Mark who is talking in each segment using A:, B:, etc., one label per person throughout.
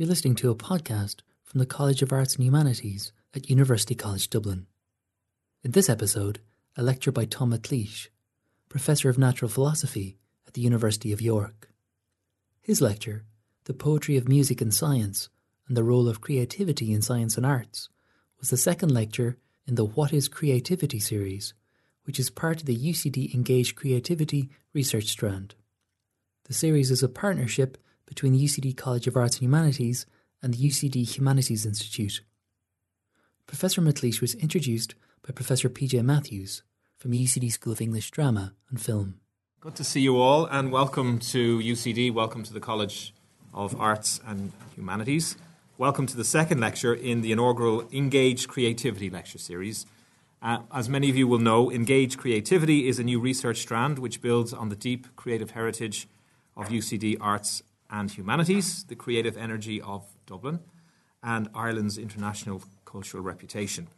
A: You're listening to a podcast from the College of Arts and Humanities at University College Dublin. In this episode, a lecture by Tom McLeish, Professor of Natural Philosophy at the University of York. His lecture, The Poetry of Music and Science and the Role of Creativity in Science and Arts, was the second lecture in the What is Creativity series, which is part of the UCD Engage Creativity research strand. The series is a partnership between the UCD College of Arts and Humanities and the UCD Humanities Institute. Professor McLeish was introduced by Professor PJ Matthews from UCD School of English Drama and Film.
B: Good to see you all and welcome to UCD, welcome to the College of Arts and Humanities. Welcome to the second lecture in the inaugural Engage Creativity lecture series. Uh, as many of you will know, Engage Creativity is a new research strand which builds on the deep creative heritage of UCD Arts and Humanities, the creative energy of Dublin, and Ireland's international cultural reputation.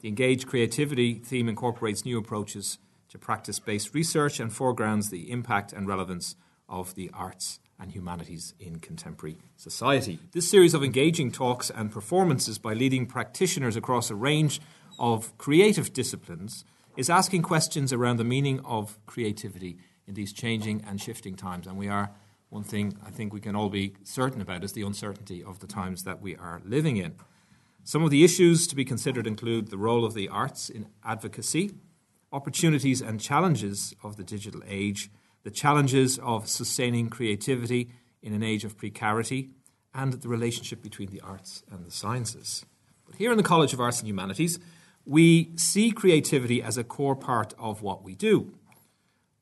B: The Engage Creativity theme incorporates new approaches to practice based research and foregrounds the impact and relevance of the arts and humanities in contemporary society. This series of engaging talks and performances by leading practitioners across a range of creative disciplines is asking questions around the meaning of creativity in these changing and shifting times. And we are one thing I think we can all be certain about is the uncertainty of the times that we are living in. Some of the issues to be considered include the role of the arts in advocacy, opportunities and challenges of the digital age, the challenges of sustaining creativity in an age of precarity, and the relationship between the arts and the sciences. But here in the College of Arts and Humanities, we see creativity as a core part of what we do.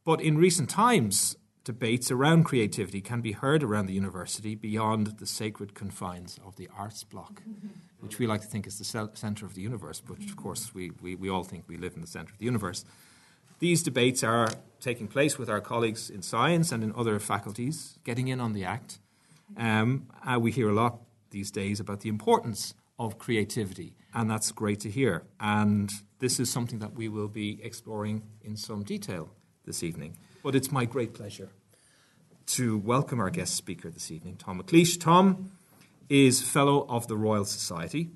B: But in recent times, debates around creativity can be heard around the university beyond the sacred confines of the arts block, which we like to think is the centre of the universe, but of course we, we, we all think we live in the centre of the universe. These debates are taking place with our colleagues in science and in other faculties, getting in on the act. Um, uh, we hear a lot these days about the importance of creativity, and that's great to hear. And this is something that we will be exploring in some detail this evening. But it's my great pleasure to welcome our guest speaker this evening, Tom McLeish. Tom is Fellow of the Royal Society.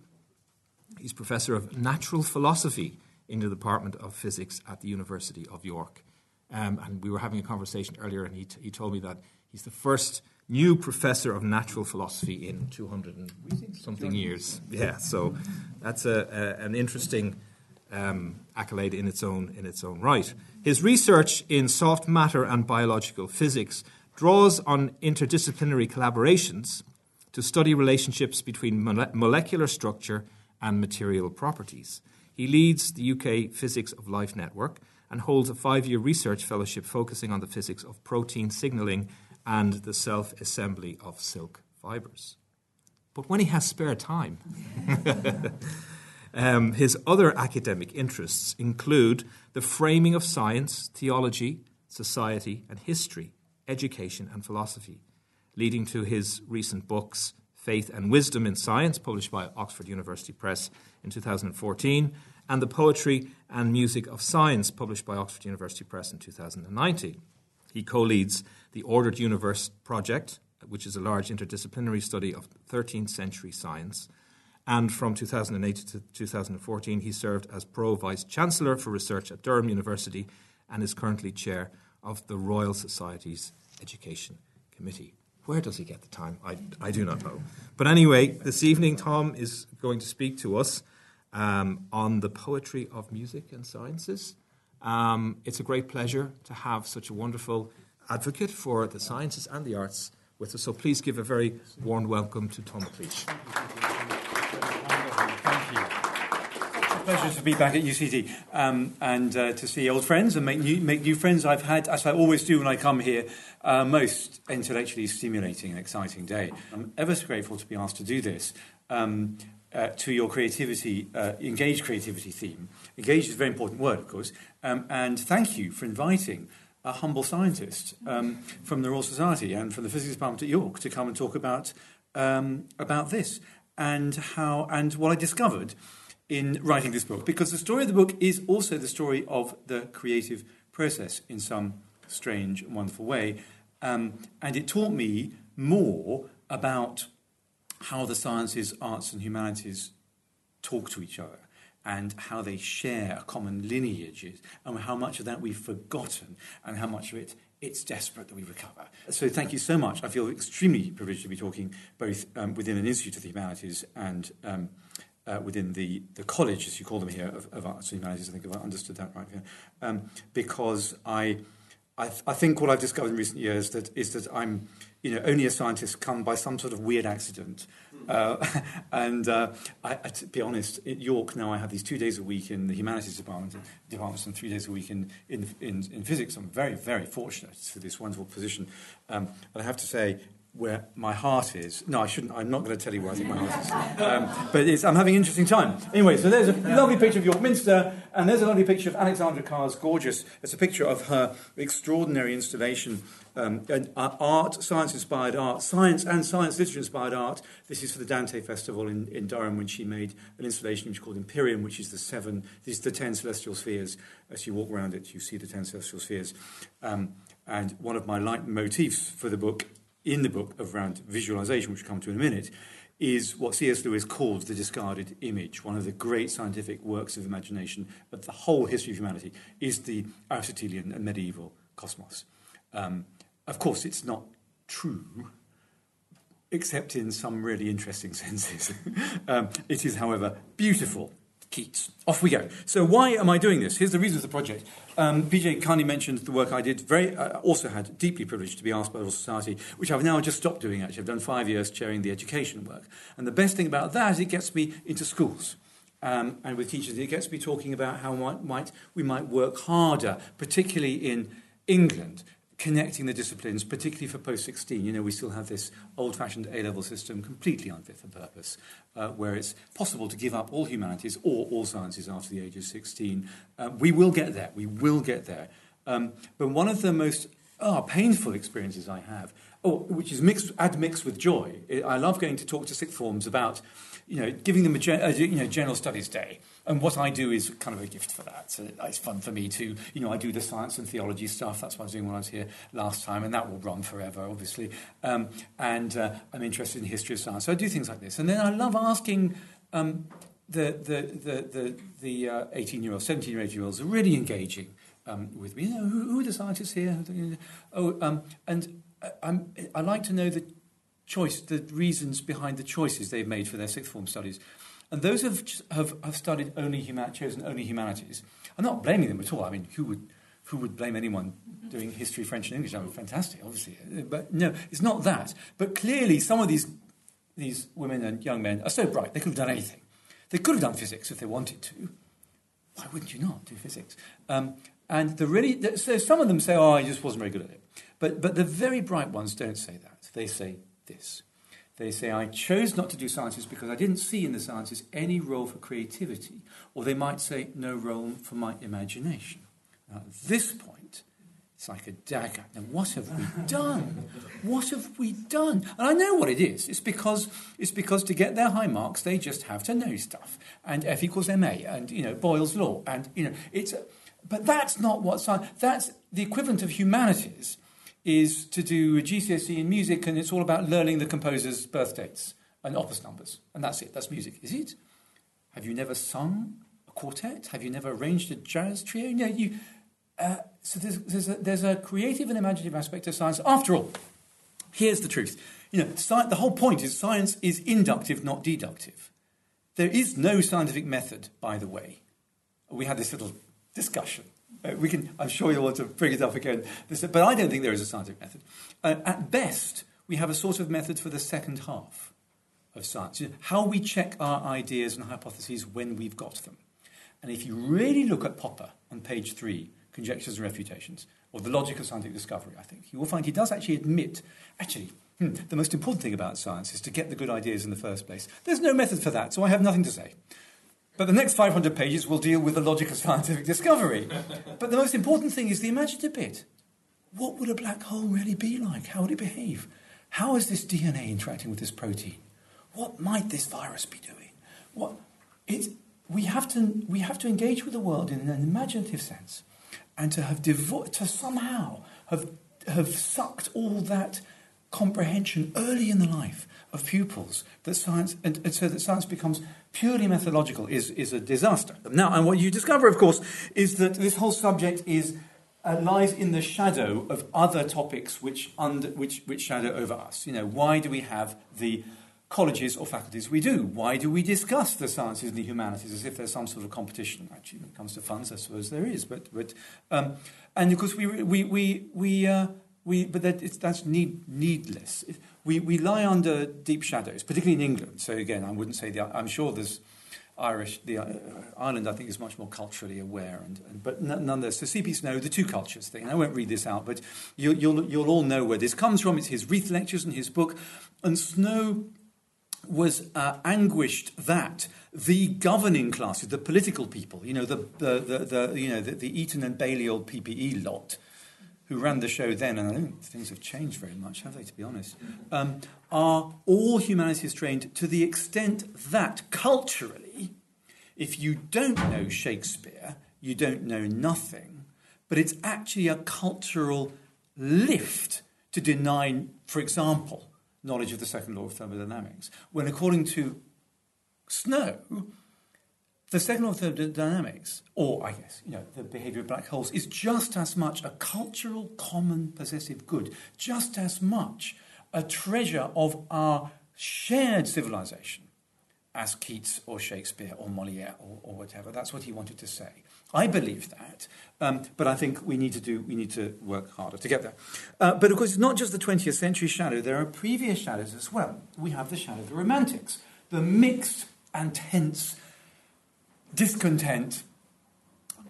B: He's Professor of Natural Philosophy in the Department of Physics at the University of York. Um, and we were having a conversation earlier, and he, t- he told me that he's the first new professor of natural philosophy in 200 and something years. Yeah, so that's a, a, an interesting um, accolade in its own in its own right. His research in soft matter and biological physics draws on interdisciplinary collaborations to study relationships between mole- molecular structure and material properties. He leads the UK Physics of Life Network and holds a five year research fellowship focusing on the physics of protein signaling and the self assembly of silk fibres. But when he has spare time, Um, his other academic interests include the framing of science, theology, society, and history, education, and philosophy, leading to his recent books, Faith and Wisdom in Science, published by Oxford University Press in 2014, and The Poetry and Music of Science, published by Oxford University Press in 2019. He co leads the Ordered Universe Project, which is a large interdisciplinary study of 13th century science and from 2008 to 2014, he served as Pro Vice Chancellor for Research at Durham University and is currently chair of the Royal Society's Education Committee. Where does he get the time? I, I do not know. But anyway, this evening, Tom is going to speak to us um, on the poetry of music and sciences. Um, it's a great pleasure to have such a wonderful advocate for the sciences and the arts with us. So please give a very warm welcome to Tom McLeish.
C: Pleasure to be back at UCD um, and uh, to see old friends and make new, make new friends. I've had, as I always do when I come here, uh, most intellectually stimulating and exciting day. I'm ever so grateful to be asked to do this. Um, uh, to your creativity, uh, engage creativity theme. Engage is a very important word, of course, um, and thank you for inviting a humble scientist um, from the Royal Society and from the Physics Department at York to come and talk about um, about this and how and what I discovered in writing this book because the story of the book is also the story of the creative process in some strange and wonderful way. Um, and it taught me more about how the sciences, arts, and humanities talk to each other and how they share common lineages and how much of that we've forgotten and how much of it it's desperate that we recover. So thank you so much. I feel extremely privileged to be talking both um, within an Institute of the Humanities and um, uh, within the, the college, as you call them here, of, of Arts and Humanities. I think if I understood that right here. Um, because I, I, th- I think what I've discovered in recent years that is that I'm you know, only a scientist come by some sort of weird accident. Uh, and uh, I, I, to be honest, at York now I have these two days a week in the humanities department, departments and three days a week in, in, in, in physics. I'm very, very fortunate for this wonderful position. Um, but I have to say, where my heart is. No, I shouldn't. I'm not going to tell you where I think my heart is. Um, but I'm having an interesting time. Anyway, so there's a lovely picture of York Minster, and there's a lovely picture of Alexandra Carr's gorgeous. It's a picture of her extraordinary installation, um, uh, art, science-inspired art, science and science literature-inspired art. This is for the Dante Festival in, in Durham when she made an installation which is called Empyrean, which is the seven, these the ten celestial spheres. As you walk around it, you see the ten celestial spheres. Um, and one of my leitmotifs for the book in the book around visualization, which we'll come to in a minute, is what C.S. Lewis calls the discarded image. One of the great scientific works of imagination of the whole history of humanity is the Aristotelian and medieval cosmos. Um, of course, it's not true, except in some really interesting senses. um, it is, however, beautiful Keats. Off we go. So why am I doing this? Here's the reason for the project. Um, PJ kindly mentioned the work I did. Very, uh, also had deeply privileged to be asked by the Society, which I've now just stopped doing. Actually, I've done five years chairing the education work, and the best thing about that is it gets me into schools. Um, and with teachers, it gets me talking about how might, might, we might work harder, particularly in England, connecting the disciplines, particularly for post 16. You know, we still have this old fashioned A level system, completely unfit for purpose, uh, where it's possible to give up all humanities or all sciences after the age of 16. Uh, we will get there. We will get there. Um, but one of the most oh, painful experiences I have, oh, which is mixed, admixed with joy, I love going to talk to sixth forms about you know, giving them a, a, you know, general studies day. And what I do is kind of a gift for that. So it's fun for me to, you know, I do the science and theology stuff. That's what I was doing when I was here last time, and that will run forever, obviously. Um, and uh, I'm interested in history of science. So I do things like this. And then I love asking um, the, the, the, the, the 18 year olds, 17 or 18 year olds are really engaging um, with me. You know, who, who, are the scientists here? Oh, um, and I'm, I like to know the choice, the reasons behind the choices they've made for their sixth form studies. And those have, have, have studied only human, chosen only humanities. I'm not blaming them at all. I mean, who would, who would blame anyone doing history, French, and English? I mean, fantastic, obviously. But no, it's not that. But clearly, some of these, these women and young men are so bright, they could have done anything. They could have done physics if they wanted to. Why wouldn't you not do physics? Um, and the really, so some of them say, oh, I just wasn't very good at it. But, but the very bright ones don't say that. They say, this. They say, I chose not to do sciences because I didn't see in the sciences any role for creativity, or they might say, no role for my imagination. Now, at this point, it's like a dagger. Now, what have we done? What have we done? And I know what it is. It's because, it's because to get their high marks, they just have to know stuff. And F equals MA, and, you know, Boyle's Law. And, you know, it's... But that's not what science... That's the equivalent of humanities is to do a GCSE in music, and it's all about learning the composer's birth dates and opus numbers. And that's it, that's music. Is it? Have you never sung a quartet? Have you never arranged a jazz trio? No, you. Uh, so there's, there's, a, there's a creative and imaginative aspect of science. After all, here's the truth. You know, sci- the whole point is science is inductive, not deductive. There is no scientific method, by the way. We had this little discussion we can, I'm sure you'll want to bring it up again. But I don't think there is a scientific method. Uh, at best, we have a sort of method for the second half of science. How we check our ideas and hypotheses when we've got them. And if you really look at Popper on page three, Conjectures and Refutations, or The Logic of Scientific Discovery, I think, you will find he does actually admit, actually, hmm, the most important thing about science is to get the good ideas in the first place. There's no method for that, so I have nothing to say. But the next 500 pages will deal with the logic of scientific discovery. but the most important thing is the imaginative bit. What would a black hole really be like? How would it behave? How is this DNA interacting with this protein? What might this virus be doing? What, it, we, have to, we have to engage with the world in an imaginative sense and to have devo- to somehow have, have sucked all that comprehension early in the life of pupils that science, and, and so that science becomes purely methodological is, is a disaster. Now, and what you discover, of course, is that this whole subject is uh, lies in the shadow of other topics which, under, which, which shadow over us. You know, why do we have the colleges or faculties we do? Why do we discuss the sciences and the humanities as if there's some sort of competition? Actually, when it comes to funds, I suppose there is. But, but um, and of course, we, we, we, we, uh, we but that, that's need, needless. We, we lie under deep shadows, particularly in England. So again, I wouldn't say the, I'm sure there's Irish, the uh, Ireland, I think, is much more culturally aware. And, and but nonetheless, so C.P. Snow, the two cultures thing. I won't read this out, but you'll, you'll, you'll all know where this comes from. It's his Rede lectures and his book. And Snow was uh, anguished that the governing classes, the political people, you know, the, the, the, the you know, the, the, Eton and Balliol PPE lot, who ran the show then, and I don't think things have changed very much, have they, to be honest, um, are all humanities trained to the extent that culturally, if you don't know Shakespeare, you don't know nothing, but it's actually a cultural lift to deny, for example, knowledge of the second law of thermodynamics, when according to Snow, the second law of dynamics, or I guess, you know, the behavior of black holes, is just as much a cultural common possessive good, just as much a treasure of our shared civilization as Keats or Shakespeare or Moliere or, or whatever. That's what he wanted to say. I believe that, um, but I think we need to do we need to work harder to get there. Uh, but of course, it's not just the 20th century shadow. There are previous shadows as well. We have the shadow of the Romantics, the mixed and tense discontent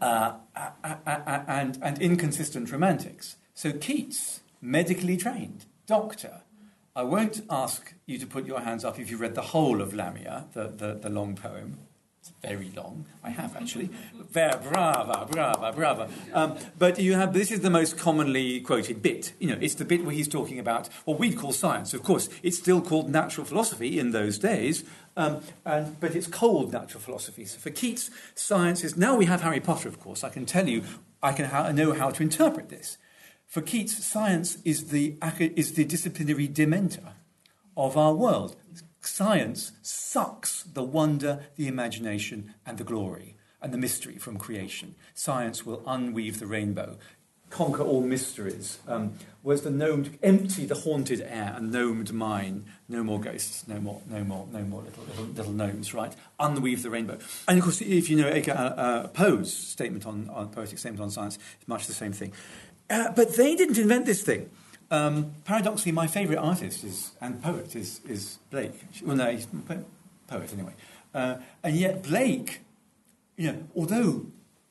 C: uh, and, and inconsistent romantics. So Keats, medically trained, doctor. I won't ask you to put your hands up if you've read the whole of Lamia, the, the, the long poem. It's very long. I have actually. brava, brava, brava. Um, but you have this is the most commonly quoted bit. You know, it's the bit where he's talking about what we'd call science. Of course, it's still called natural philosophy in those days, um, and, but it's cold natural philosophy. So for Keats, science is now we have Harry Potter. Of course, I can tell you, I can ha- know how to interpret this. For Keats, science is the is the disciplinary dementor of our world science sucks the wonder, the imagination, and the glory and the mystery from creation. Science will unweave the rainbow, conquer all mysteries. Um, whereas the gnomed empty the haunted air and gnomed mine. No more ghosts, no more, no more, no more little little, little gnomes. Right? Unweave the rainbow. And of course, if you know uh, uh, Poe's statement on, on poetic statement on science, it's much the same thing. Uh, but they didn't invent this thing. Um, paradoxically, my favourite artist is, and poet is, is Blake. Well, no, he's a poet anyway. Uh, and yet, Blake, you know, although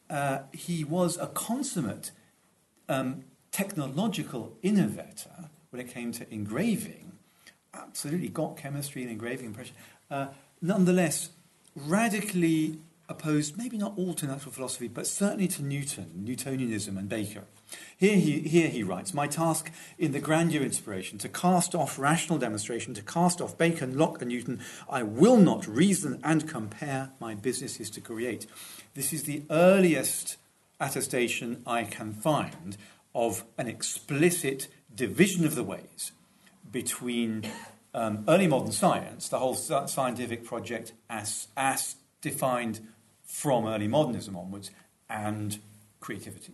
C: uh, he was a consummate um, technological innovator when it came to engraving, absolutely got chemistry and engraving impression, uh, nonetheless, radically opposed, maybe not all to natural philosophy, but certainly to Newton, Newtonianism, and Baker. Here he, here he writes My task in the grandeur inspiration, to cast off rational demonstration, to cast off Bacon, Locke, and Newton, I will not reason and compare, my business is to create. This is the earliest attestation I can find of an explicit division of the ways between um, early modern science, the whole scientific project as, as defined from early modernism onwards, and creativity.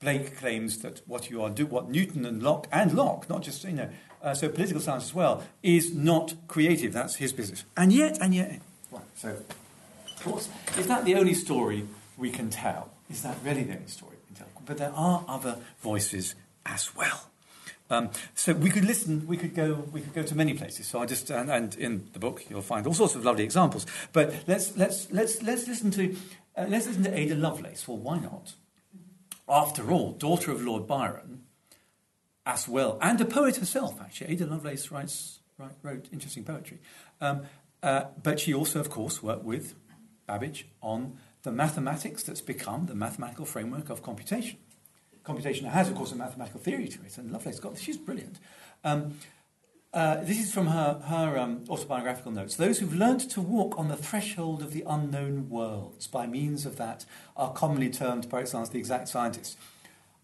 C: Blake claims that what you are do, what Newton and Locke and Locke, not just you know, uh, so political science as well, is not creative. That's his business. And yet, and yet, well, so of course, is that the only story we can tell? Is that really the only story? But there are other voices as well. Um, so we could listen. We could go. We could go to many places. So I just and, and, in the book you'll find all sorts of lovely examples. But let's let's let's let's listen to uh, let's listen to Ada Lovelace. Well, why not? after all, daughter of Lord Byron, as well, and a poet herself, actually. Ada Lovelace writes, write, wrote interesting poetry. Um, uh, but she also, of course, worked with Babbage on the mathematics that's become the mathematical framework of computation. Computation has, of course, a mathematical theory to it, and Lovelace got she's brilliant. Um, uh, this is from her, her um, autobiographical notes. Those who've learnt to walk on the threshold of the unknown worlds by means of that are commonly termed, par excellence, the exact scientists.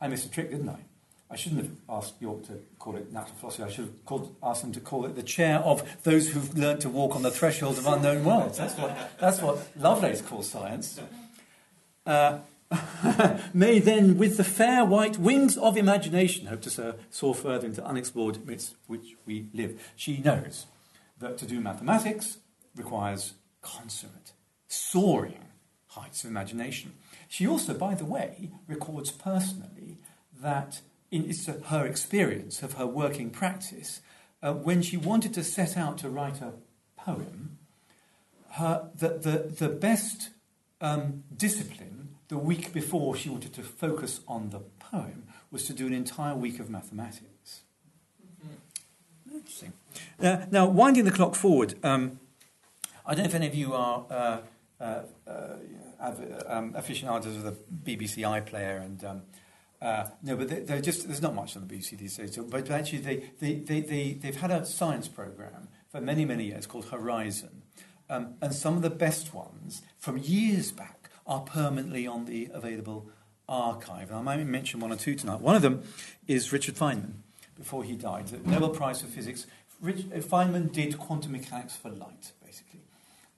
C: I missed a trick, didn't I? I shouldn't have asked York to call it natural philosophy. I should have called, asked him to call it the chair of those who've learned to walk on the threshold of unknown worlds. That's what, that's what Lovelace calls science. Uh, may then, with the fair white wings of imagination, hope to soar further into unexplored midst which we live. She knows that to do mathematics requires consummate, soaring heights of imagination. She also, by the way, records personally that in it's her experience of her working practice, uh, when she wanted to set out to write a poem, her, the, the, the best um, discipline the week before she wanted to focus on the poem was to do an entire week of mathematics. Mm-hmm. Interesting. Uh, now, winding the clock forward, um, I don't know if any of you are uh, uh, uh um, aficionados of the BBC iPlayer and. Uh, no, but they, just, there's not much on the BBC these days. But actually, they, they, they, they, they've had a science program for many, many years called Horizon. Um, and some of the best ones from years back are permanently on the available archive. And I might mention one or two tonight. One of them is Richard Feynman, before he died, the Nobel Prize for Physics. Rich, uh, Feynman did quantum mechanics for light, basically,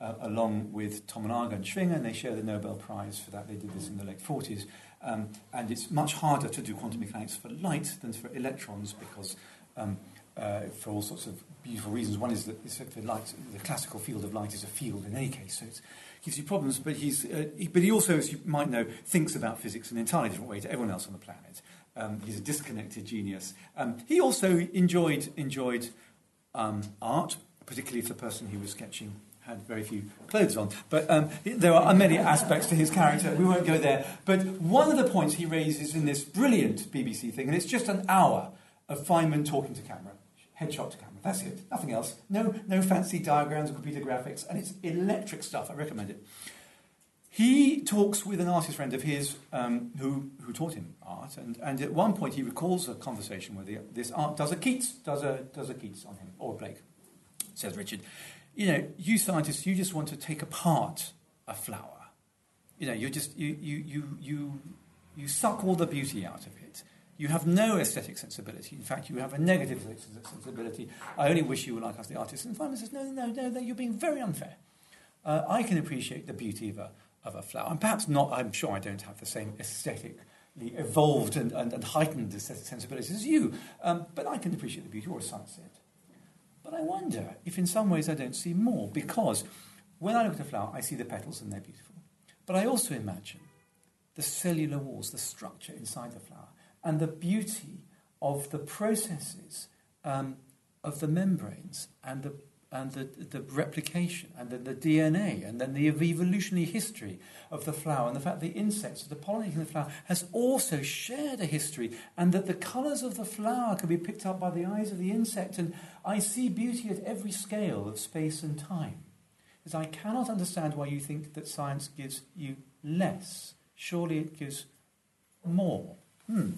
C: uh, along with Tomonaga and Schwinger, and they share the Nobel Prize for that. They did this in the late 40s. Um, and it's much harder to do quantum mechanics for light than for electrons because, um, uh, for all sorts of beautiful reasons. One is that light, the classical field of light is a field in any case, so it gives you problems. But, he's, uh, he, but he also, as you might know, thinks about physics in an entirely different way to everyone else on the planet. Um, he's a disconnected genius. Um, he also enjoyed, enjoyed um, art, particularly if the person he was sketching had very few clothes on. But um, there are many aspects to his character. We won't go there. But one of the points he raises in this brilliant BBC thing, and it's just an hour of Feynman talking to camera, headshot to camera. That's it. Nothing else. No, no fancy diagrams or computer graphics. And it's electric stuff. I recommend it. He talks with an artist friend of his um, who, who taught him art, and, and at one point he recalls a conversation where the, this art does a Keats, does a, does a Keats on him, or Blake, says Richard you know, you scientists, you just want to take apart a flower. You know, you just you you you you you suck all the beauty out of it. You have no aesthetic sensibility. In fact, you have a negative sensibility. I only wish you were like us, the artists. And Feynman says, no, no, no, no, you're being very unfair. Uh, I can appreciate the beauty of a, of a flower. And perhaps not, I'm sure I don't have the same aesthetically evolved and, and, and heightened aesthetic sensibilities as you. Um, but I can appreciate the beauty or a sunset but I wonder if in some ways I don't see more, because when I look at a flower, I see the petals and they're beautiful. But I also imagine the cellular walls, the structure inside the flower, and the beauty of the processes um, of the membranes and the and the, the replication, and then the DNA, and then the evolutionary history of the flower, and the fact the insects, the pollinating the flower, has also shared a history, and that the colours of the flower can be picked up by the eyes of the insect. And I see beauty at every scale of space and time. As I cannot understand why you think that science gives you less. Surely it gives more. Hmm.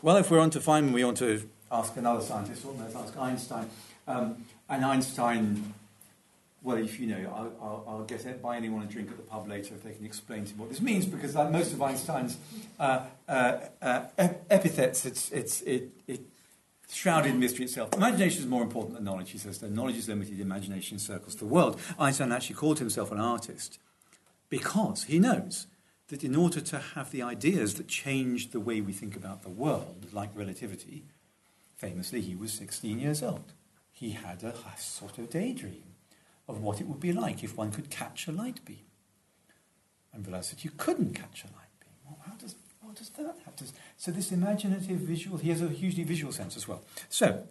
C: Well, if we're on to Feynman, we want to ask another scientist, let's ask Einstein. Um, and Einstein, well, if you know, I'll, I'll, I'll, get buy anyone a drink at the pub later if they can explain to me what this means, because like most of Einstein's uh, uh, uh, epithets, it's, it's, it, it shrouded mystery itself. Imagination is more important than knowledge, he says. Knowledge is limited, imagination circles the world. Einstein actually called himself an artist because he knows that in order to have the ideas that change the way we think about the world, like relativity, famously, he was 16 years old he had a, sort of daydream of what it would be like if one could catch a light beam. And realized that you couldn't catch a light beam. Well, how does, what does that have to... So this imaginative visual, he has a hugely visual sense as well. So,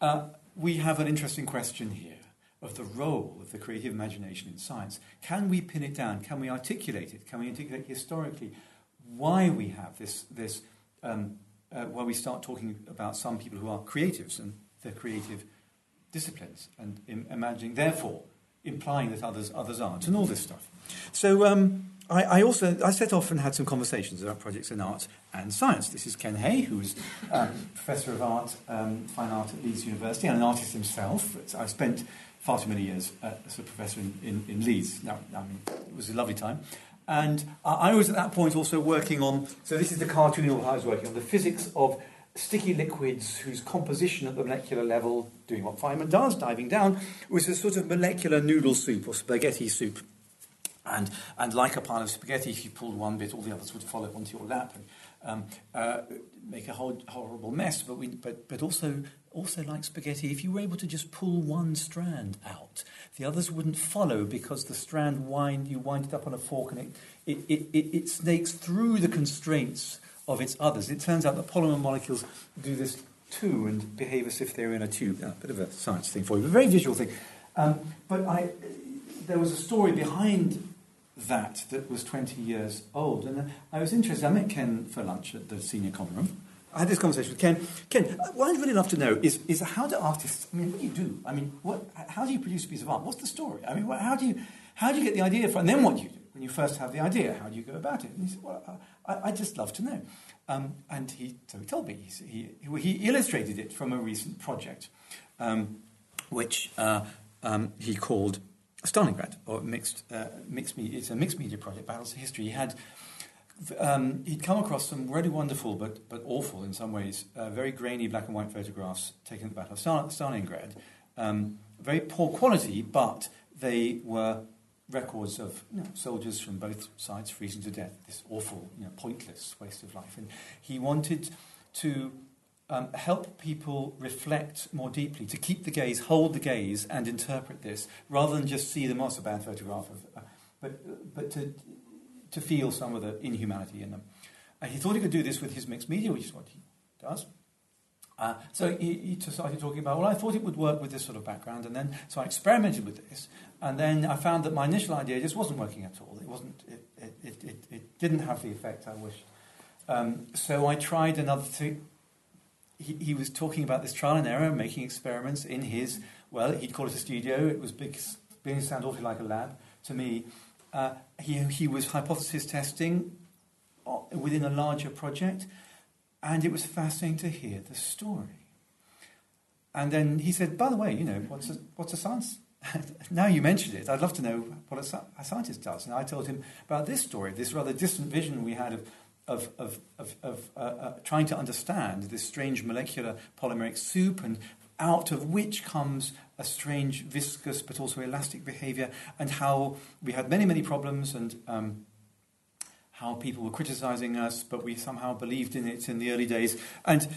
C: uh, we have an interesting question here of the role of the creative imagination in science. Can we pin it down? Can we articulate it? Can we articulate historically why we have this, this um, uh, why we start talking about some people who are creatives and their creative disciplines and Im- imagining, therefore, implying that others others aren't, and all this stuff. So um, I, I, also I set off and had some conversations about projects in art and science. This is Ken Hay, who is um, professor of art, um, fine art at Leeds University, and an artist himself. I spent far too many years as a professor in, in, in Leeds. Now, I mean, it was a lovely time. And uh, I was at that point also working on, so this is the cartoon I was working on, the physics of sticky liquids whose composition at the molecular level, doing what Feynman does, diving down, was a sort of molecular noodle soup or spaghetti soup. And, and like a pile of spaghetti, if you pulled one bit, all the others would follow onto your lap and um, uh, make a whole, horrible mess. But, we, but, but also, also like spaghetti, if you were able to just pull one strand out, the others wouldn't follow because the strand wind, you wind it up on a fork and it, it, it, it, it snakes through the constraints of its others. It turns out that polymer molecules do this too and behave as if they're in a tube. a bit of a science thing for you, a very visual thing. Um, but I, there was a story behind that that was 20 years old. And I was interested. I met Ken for lunch at the senior common room. I had this conversation with Ken. Ken, what I'd really love to know is, is how do artists, I mean, what do you do? I mean, what, how do you produce a piece of art? What's the story? I mean, what, how, do you, how do you get the idea from, and then what do you do? When you first have the idea, how do you go about it? And he said, well, I, I'd just love to know. Um, and he, so he told me, he, he, he illustrated it from a recent project, um, which uh, um, he called Stalingrad, or mixed, uh, mixed media, it's a mixed media project, Battles of History. He had, um, he'd come across some really wonderful, but, but awful in some ways, uh, very grainy black and white photographs taken at the Battle of Stalingrad. Um, very poor quality, but they were records of you know, soldiers from both sides freezing to death. This awful, you know, pointless waste of life. And he wanted to um, help people reflect more deeply, to keep the gaze, hold the gaze, and interpret this, rather than just see them as a bad photograph, of, uh, but, but to, to feel some of the inhumanity in them. Uh, he thought he could do this with his mixed media, which is what he does. Uh, so he, he started talking about, well, I thought it would work with this sort of background, and then so I experimented with this, and then I found that my initial idea just wasn't working at all. It wasn't, it, it, it, it didn't have the effect I wished. Um, so I tried another thing he, he was talking about this trial and error, making experiments in his, well, he'd call it a studio. It was big, beginning sound awfully like a lab to me. Uh, he, he was hypothesis testing uh, within a larger project, and it was fascinating to hear the story. And then he said, by the way, you know, what's a, what's a science? now you mentioned it, I'd love to know what a, a, scientist does. And I told him about this story, this rather distant vision we had of of, of, of, of uh, uh, trying to understand this strange molecular polymeric soup and out of which comes a strange viscous but also elastic behavior and how we had many, many problems and um, how people were criticizing us, but we somehow believed in it in the early days. And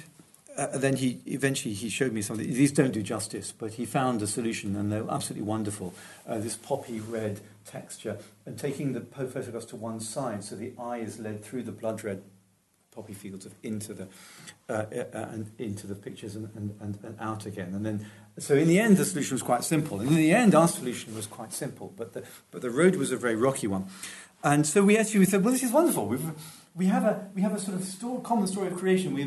C: uh, then he eventually he showed me something. These don't do justice, but he found a solution, and they're absolutely wonderful. Uh, this poppy red texture, and taking the photographs to one side, so the eye is led through the blood red poppy fields of into the uh, uh, and into the pictures and, and, and, and, out again. And then, so in the end, the solution was quite simple. And in the end, our solution was quite simple, but the but the road was a very rocky one. And so we actually we said, well, this is wonderful. We've we have a we have a sort of store, common story of creation. We,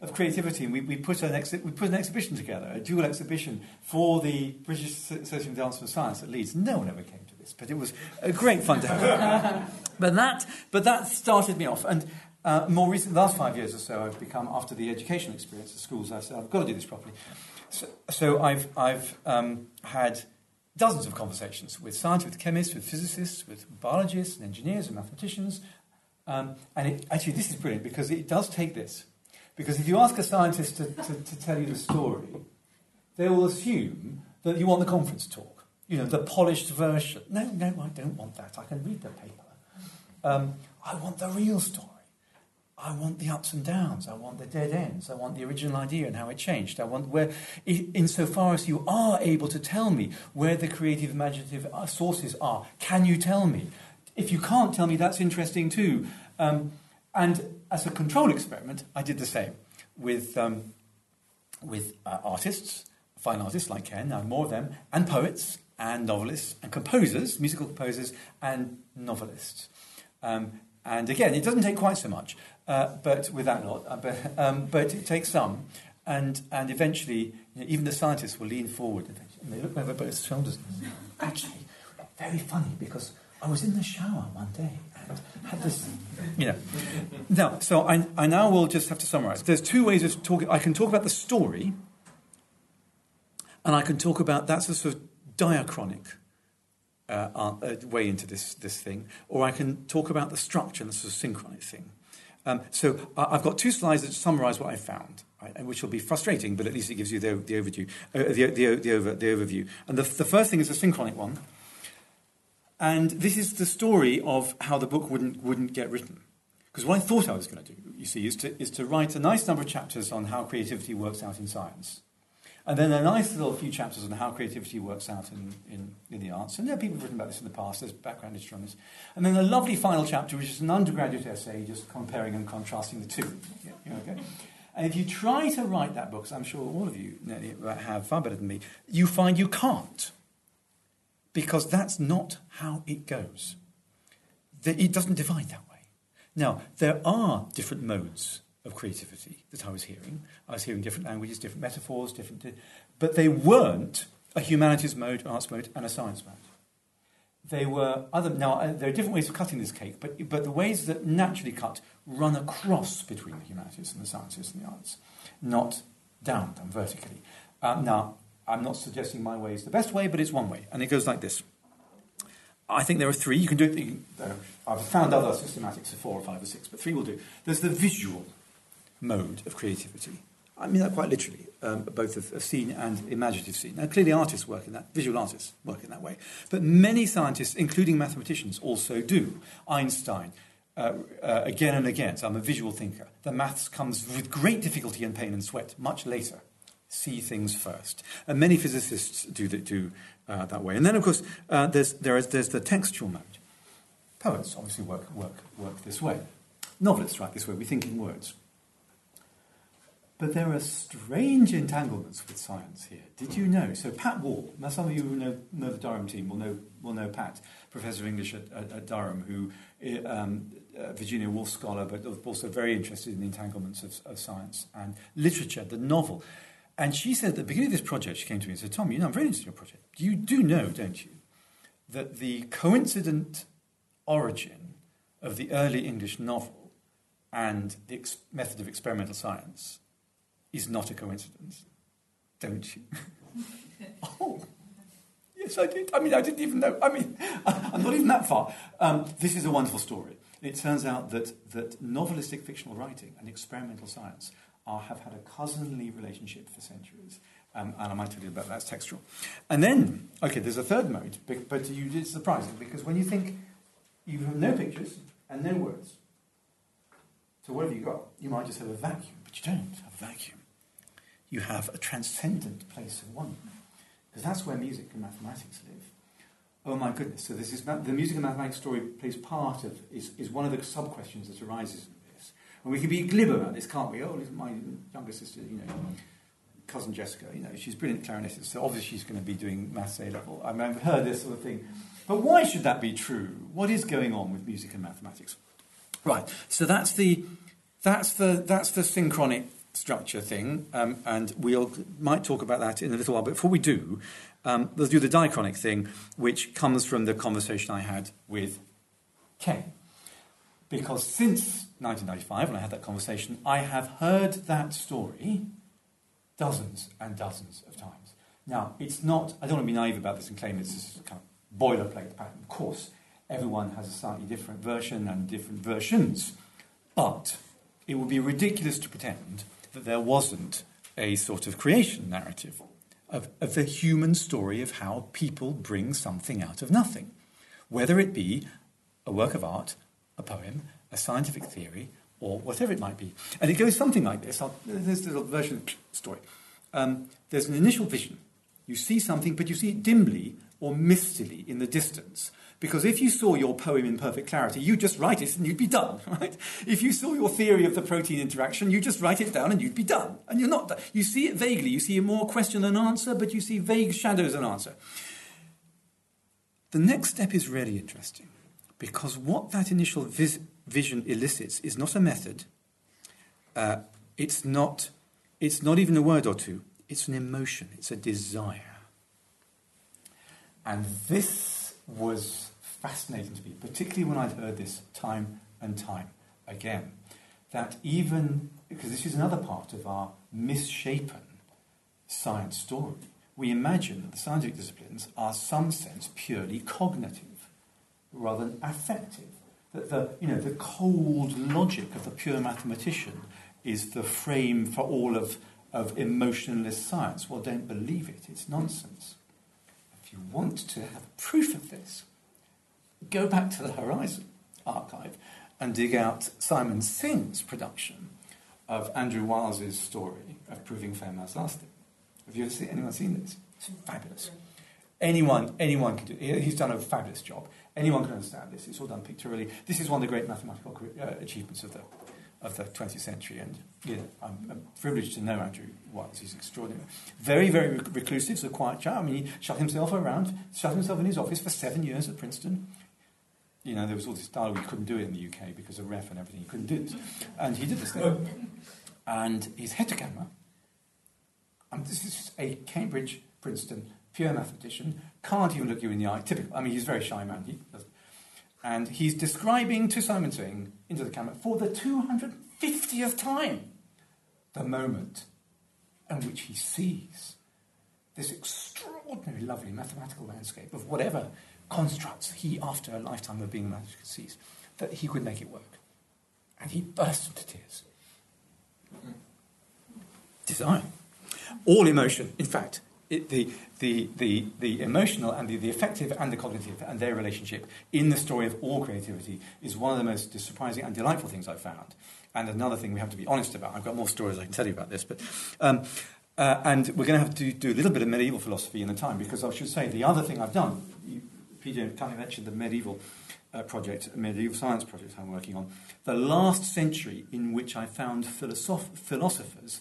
C: of creativity. And we, we put an exi- we put an exhibition together a dual exhibition for the British Association of Dance for Science at Leeds. No one ever came to this but it was a great fun to have but that but that started me off. And uh, more recent the last five years or so I've become after the educational experience at schools I said I've got to do this properly. So, so I've I've um, had dozens of conversations with scientists, with chemists, with physicists, with biologists and engineers and mathematicians, um, and it, actually, this is brilliant because it does take this. Because if you ask a scientist to, to, to, tell you the story, they will assume that you want the conference talk, you know, the polished version. No, no, I don't want that. I can read the paper. Um, I want the real story. I want the ups and downs. I want the dead ends. I want the original idea and how it changed. I want where, insofar as you are able to tell me where the creative, imaginative uh, sources are, can you tell me? If you can't tell me, that's interesting too. Um, and as a control experiment, I did the same with, um, with uh, artists, fine artists like Ken, now more of them, and poets, and novelists, and composers, musical composers, and novelists. Um, and again, it doesn't take quite so much, uh, but with that lot, uh, but, um, but it takes some. And, and eventually, you know, even the scientists will lean forward and they look over both shoulders. Actually, very funny because I was in the shower one day and had this, you know. Now, so I, I now will just have to summarize. There's two ways of talking. I can talk about the story, and I can talk about that's a sort of diachronic uh, uh, way into this, this thing, or I can talk about the structure and the sort of synchronic thing. Um, so I've got two slides that summarize what I found, right, which will be frustrating, but at least it gives you the, the, overview, uh, the, the, the, over, the overview. And the, the first thing is a synchronic one. And this is the story of how the book wouldn't, wouldn't get written. Because what I thought I was going to do, you see, is to, is to write a nice number of chapters on how creativity works out in science. And then a nice little few chapters on how creativity works out in, in, in the arts. And there are people who've written about this in the past, there's background literature on this. And then a lovely final chapter, which is an undergraduate essay, just comparing and contrasting the two. Okay? And if you try to write that book, I'm sure all of you have far better than me, you find you can't. Because that's not how it goes. It doesn't divide that way. Now, there are different modes of creativity that I was hearing. I was hearing different languages, different metaphors, different, but they weren't a humanities mode, arts mode, and a science mode. They were other. Now uh, there are different ways of cutting this cake, but but the ways that naturally cut run across between the humanities and the sciences and the arts, not down them vertically. Um, now I'm not suggesting my way is the best way, but it's one way, and it goes like this. I think there are three. You can do it. I've found other systematics of four or five or six, but three will do. There's the visual mode of creativity. I mean that quite literally, um, both of, scene and imaginative scene. Now, clearly, artists work in that, visual artists work in that way. But many scientists, including mathematicians, also do. Einstein, uh, uh, again and again, so I'm a visual thinker. The maths comes with great difficulty and pain and sweat much later. See things first. And many physicists do, that, do uh, that way. And then, of course, uh, there's, there is, there's the textual mode. Poets obviously work, work, work this way. Novelists write this way. We think in words. But there are strange entanglements with science here. Did you know? So Pat Waugh, now some of you who know, know the Durham team will know, will know Pat, Professor of English at, at, at Durham, who eh, um, uh, Virginia Woolf scholar, but also very interested in the entanglements of, of, science and literature, the novel. And she said at the beginning of this project, she came to me and said, Tom, you know, I'm very interested in your project. You do know, don't you, that the coincident origin of the early English novel and the ex- method of experimental science is not a coincidence, don't you? oh, yes, I did. I mean, I didn't even know. I mean, I'm not even that far. Um, this is a wonderful story. It turns out that, that novelistic fictional writing and experimental science are, have had a cousinly relationship for centuries. Um, and I might tell you about that, that's textual. And then, okay, there's a third mode, but you, it's surprising because when you think you have no pictures and no words, so what have you got? You might just have a vacuum, but you don't have a vacuum you have a transcendent place of wonder. Because that's where music and mathematics live. Oh my goodness, so this is the music and mathematics story plays part of, is, is one of the sub questions that arises in this. And we can be glib about this, can't we? Oh, my younger sister, you know, cousin Jessica, you know, she's brilliant clarinetist, so obviously she's going to be doing maths A level. I mean, I've heard this sort of thing. But why should that be true? What is going on with music and mathematics? Right, so that's the, that's the, that's the synchronic structure thing, um, and we we'll, might talk about that in a little while. But before we do, um, let's do the diachronic thing, which comes from the conversation I had with Ken. Because since 1995, when I had that conversation, I have heard that story dozens and dozens of times. Now, it's not, I don't want to be naive about this and claim it's a kind of boilerplate pattern. Of course, everyone has a slightly different version and different versions. But it would be ridiculous to pretend that there wasn't a sort of creation narrative of, of the human story of how people bring something out of nothing, whether it be a work of art, a poem, a scientific theory, or whatever it might be. And it goes something like this. I'll, a little version of the story. Um, there's an initial vision. You see something, but you see it dimly or mistily in the distance. Because if you saw your poem in perfect clarity, you'd just write it and you'd be done, right? If you saw your theory of the protein interaction, you just write it down and you'd be done. And you're not done. You see it vaguely. You see more question than answer, but you see vague shadows and answer. The next step is really interesting because what that initial vis- vision elicits is not a method. Uh, it's not. It's not even a word or two. It's an emotion. It's a desire. And this was fascinating to me, particularly when I'd heard this time and time again. That even, because this is another part of our misshapen science story, we imagine that the scientific disciplines are, some sense, purely cognitive rather than affective. That the, you know, the cold logic of the pure mathematician is the frame for all of, of emotionalist science. Well, don't believe it, it's nonsense. If you want to have proof of this, go back to the Horizon archive and dig out Simon Singh's production of Andrew Wiles's story of proving Fermat's Last lasting. Have you ever seen, anyone seen this? It's fabulous. Anyone, anyone can do it. He's done a fabulous job. Anyone can understand this. It's all done pictorially. This is one of the great mathematical uh, achievements of the, of the 20th century. And know, I'm, I'm, privileged to know Andrew Wiles. He's extraordinary. Very, very reclusive, so quiet chap. I mean, he shut himself around, shut himself in his office for seven years at Princeton you know, there was all this dialogue, you couldn't do it in the UK because of ref and everything, you couldn't do this. And he did this thing. And he's head to camera. And this is a Cambridge, Princeton, pure mathematician, can't even look you in the eye. Typical. I mean, he's a very shy man. He and he's describing to Simon Singh into the camera for the 250th time the moment in which he sees this extraordinary, lovely mathematical landscape of whatever constructs he, after a lifetime of being manager, sees that he could make it work. And he burst into tears. Desire. All emotion, in fact, it, the, the, the, the emotional and the, the affective and the cognitive and their relationship in the story of all creativity is one of the most surprising and delightful things I've found. And another thing we have to be honest about. I've got more stories I can tell you about this, but um, uh, and we're going to have to do a little bit of medieval philosophy in the time because I should say the other thing I've done. You, PJ kindly mentioned the medieval uh, project, medieval science project I'm working on. The last century in which I found philosoph- philosophers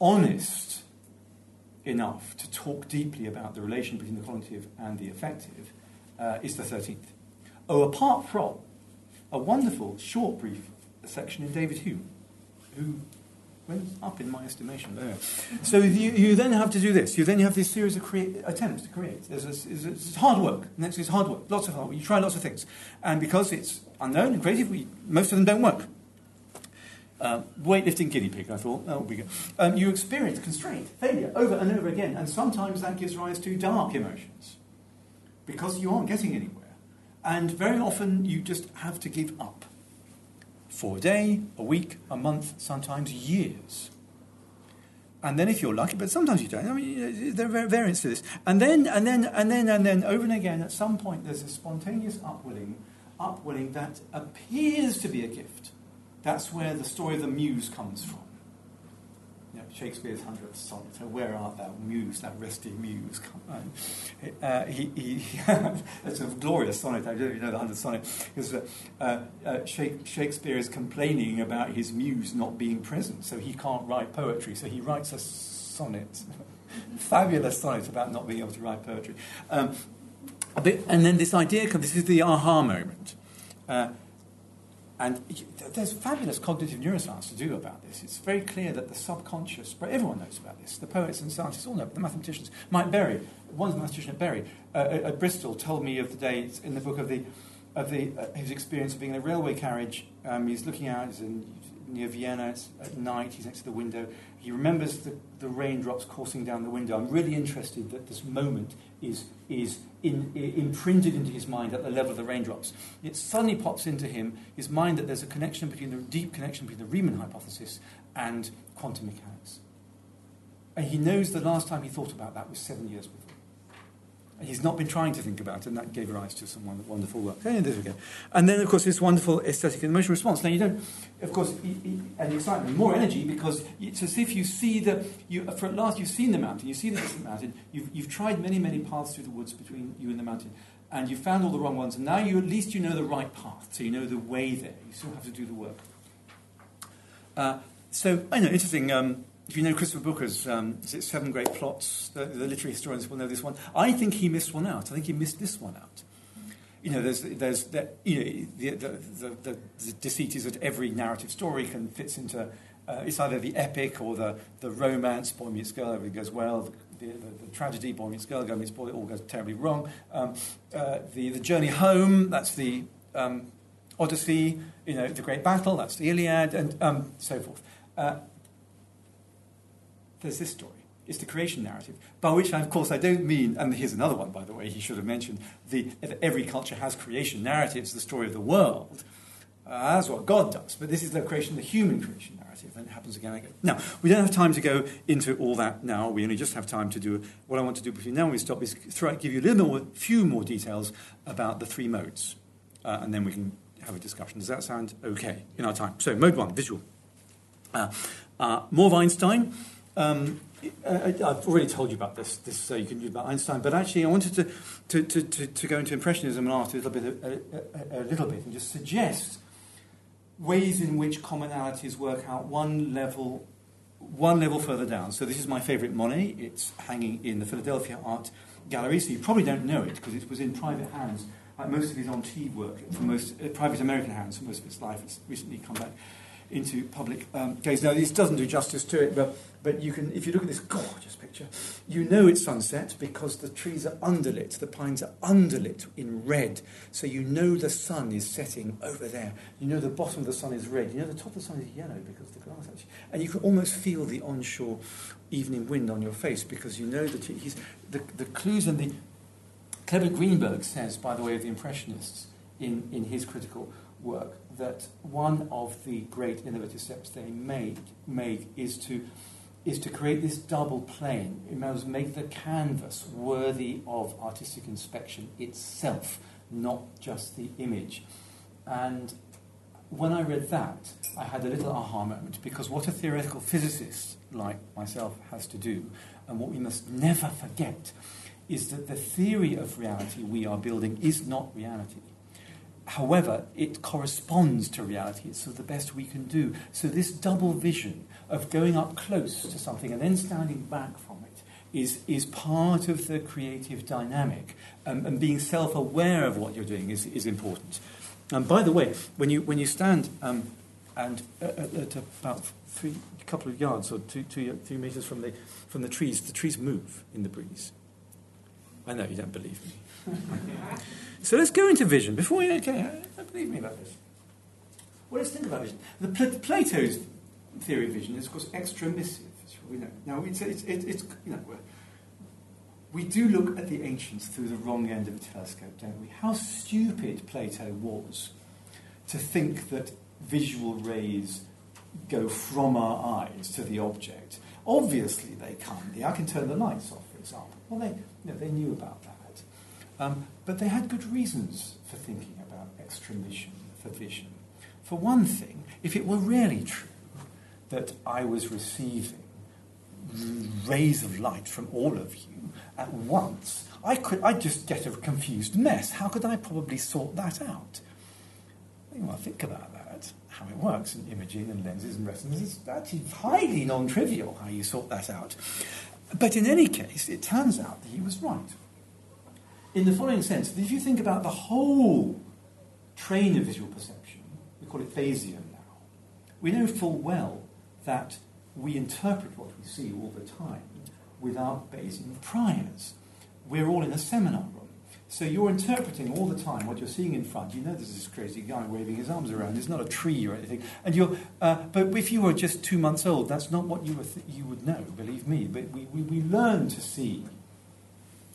C: honest enough to talk deeply about the relation between the cognitive and the affective uh, is the 13th. Oh, apart from a wonderful, short, brief section in David Hume, who went up in my estimation there. So you, you then have to do this. You then you have this series of create, attempts to create. There's a, it's, it's hard work. Next is hard work. Lots of hard work. You try lots of things. And because it's unknown and creative, we, most of them don't work. Um, weightlifting guinea pig, I thought, that would be good. Um, you experience constraint, failure, over and over again, and sometimes that gives rise to dark emotions because you aren't getting anywhere. And very often you just have to give up for a day, a week, a month, sometimes years. And then if you're lucky, but sometimes you don't. I mean, there are variants to this. And then, and then, and then, and then, over and again, at some point, there's a spontaneous upwelling, upwelling that appears to be a gift. That's where the story of the muse comes from. Shakespeare's hundredth sonnet. So where art thou, muse, thou resty muse? Uh, he, he, a glorious sonnet. I don't even know the hundredth sonnet because uh, uh, uh Shakespeare is complaining about his muse not being present, so he can't write poetry. So he writes a sonnet, fabulous sonnet about not being able to write poetry. Um, but, and then this idea comes. This is the aha moment. And there's fabulous cognitive neuroscience to do about this. It's very clear that the subconscious, but everyone knows about this. The poets and scientists all know, but the mathematicians. Mike Berry, one mathematician at Berry, uh, at Bristol, told me of the day in the book of the of the uh, his experience of being in a railway carriage. Um, he's looking out, he's in, near Vienna. It's at night. He's next to the window. He remembers the, the raindrops coursing down the window. I'm really interested that this moment is is in, imprinted into his mind at the level of the raindrops. It suddenly pops into him, his mind, that there's a connection between the deep connection between the Riemann hypothesis and quantum mechanics. And he knows the last time he thought about that was seven years before. He's not been trying to think about it, and that gave rise to some wonderful work. And then, of course, this wonderful aesthetic and emotional response. Now, you don't, of course, and excitement, more energy, because it's as if you see the, for at last you've seen the mountain, you see the distant mountain, you've, you've tried many, many paths through the woods between you and the mountain, and you found all the wrong ones, and now you at least you know the right path, so you know the way there. You still have to do the work. Uh, so, I know, interesting. Um, if you know Christopher Booker's um, Seven Great Plots, the, the, literary historians will know this one. I think he missed one out. I think he missed this one out. You know, there's, there's the, you know, the, the, the, the deceit is that every narrative story can fits into, uh, it's either the epic or the, the romance, boy meets girl, everything goes well, the, the, the, tragedy, boy meets girl, girl meets boy, it all goes terribly wrong. Um, uh, the, the journey home, that's the um, Odyssey, you know, the great battle, that's the Iliad, and um, so forth. Uh, there's this story. It's the creation narrative, by which, of course, I don't mean, and here's another one, by the way, he should have mentioned, the, every culture has creation narratives, the story of the world. Uh, that's what God does, but this is the creation, the human creation narrative, and it happens again and again. Now, we don't have time to go into all that now. We only just have time to do what I want to do between now and we stop is throw, give you a little more, few more details about the three modes, uh, and then we can have a discussion. Does that sound okay in our time? So, mode one, visual. Uh, uh, more of Einstein. Um, uh, I've already told you about this, this so you can do about Einstein, but actually I wanted to, to, to, to, to go into Impressionism and art a little bit, a, a, a, little bit and just suggest ways in which commonalities work out one level, one level further down. So this is my favourite Monet. It's hanging in the Philadelphia Art Gallery, so you probably don't know it because it was in private hands. Like most of his Antibes work, for most uh, private American hands for most of its life. It's recently come back into public um, gaze. Now, this doesn't do justice to it, but, but you can, if you look at this gorgeous picture, you know it's sunset because the trees are underlit, the pines are underlit in red. So you know the sun is setting over there. You know the bottom of the sun is red. You know the top of the sun is yellow because the glass actually. And you can almost feel the onshore evening wind on your face because you know that he's, the, the clues and the. Clement Greenberg says, by the way, of the Impressionists in, in his critical work, that one of the great innovative steps they made, made is to is to create this double plane. It must make the canvas worthy of artistic inspection itself, not just the image. And when I read that, I had a little aha moment because what a theoretical physicist like myself has to do, and what we must never forget, is that the theory of reality we are building is not reality. However, it corresponds to reality. It's sort of the best we can do. So, this double vision of going up close to something and then standing back from it is, is part of the creative dynamic. Um, and being self aware of what you're doing is, is important. And by the way, when you, when you stand um, and uh, at, at about three, a couple of yards or two, two, two meters from the, from the trees, the trees move in the breeze. I know you don't believe me. So let's go into vision. Before we, okay, believe me about this. Well, let's think about vision. The Pl- Plato's theory of vision is, of course, extramissive. We know. Now, it's, it's, it's, you know, we do look at the ancients through the wrong end of a telescope, don't we? How stupid Plato was to think that visual rays go from our eyes to the object. Obviously, they can't. I can turn the lights off, for example. Well, they, you know, they knew about that. Um, but they had good reasons for thinking about extramission, for vision. For one thing, if it were really true that I was receiving rays of light from all of you at once, I could, I'd just get a confused mess. How could I probably sort that out? Well, think about that, how it works in imaging and lenses and retinas. It's actually highly non trivial how you sort that out. But in any case, it turns out that he was right in the following sense if you think about the whole train of visual perception, we call it Bayesian now, we know full well that we interpret what we see all the time without Bayesian priors. We're all in a seminar room. So you're interpreting all the time what you're seeing in front. You know there's this crazy guy waving his arms around. It's not a tree or anything. And you're, uh, but if you were just two months old, that's not what you, th- you would know, believe me. But we, we, we learn to see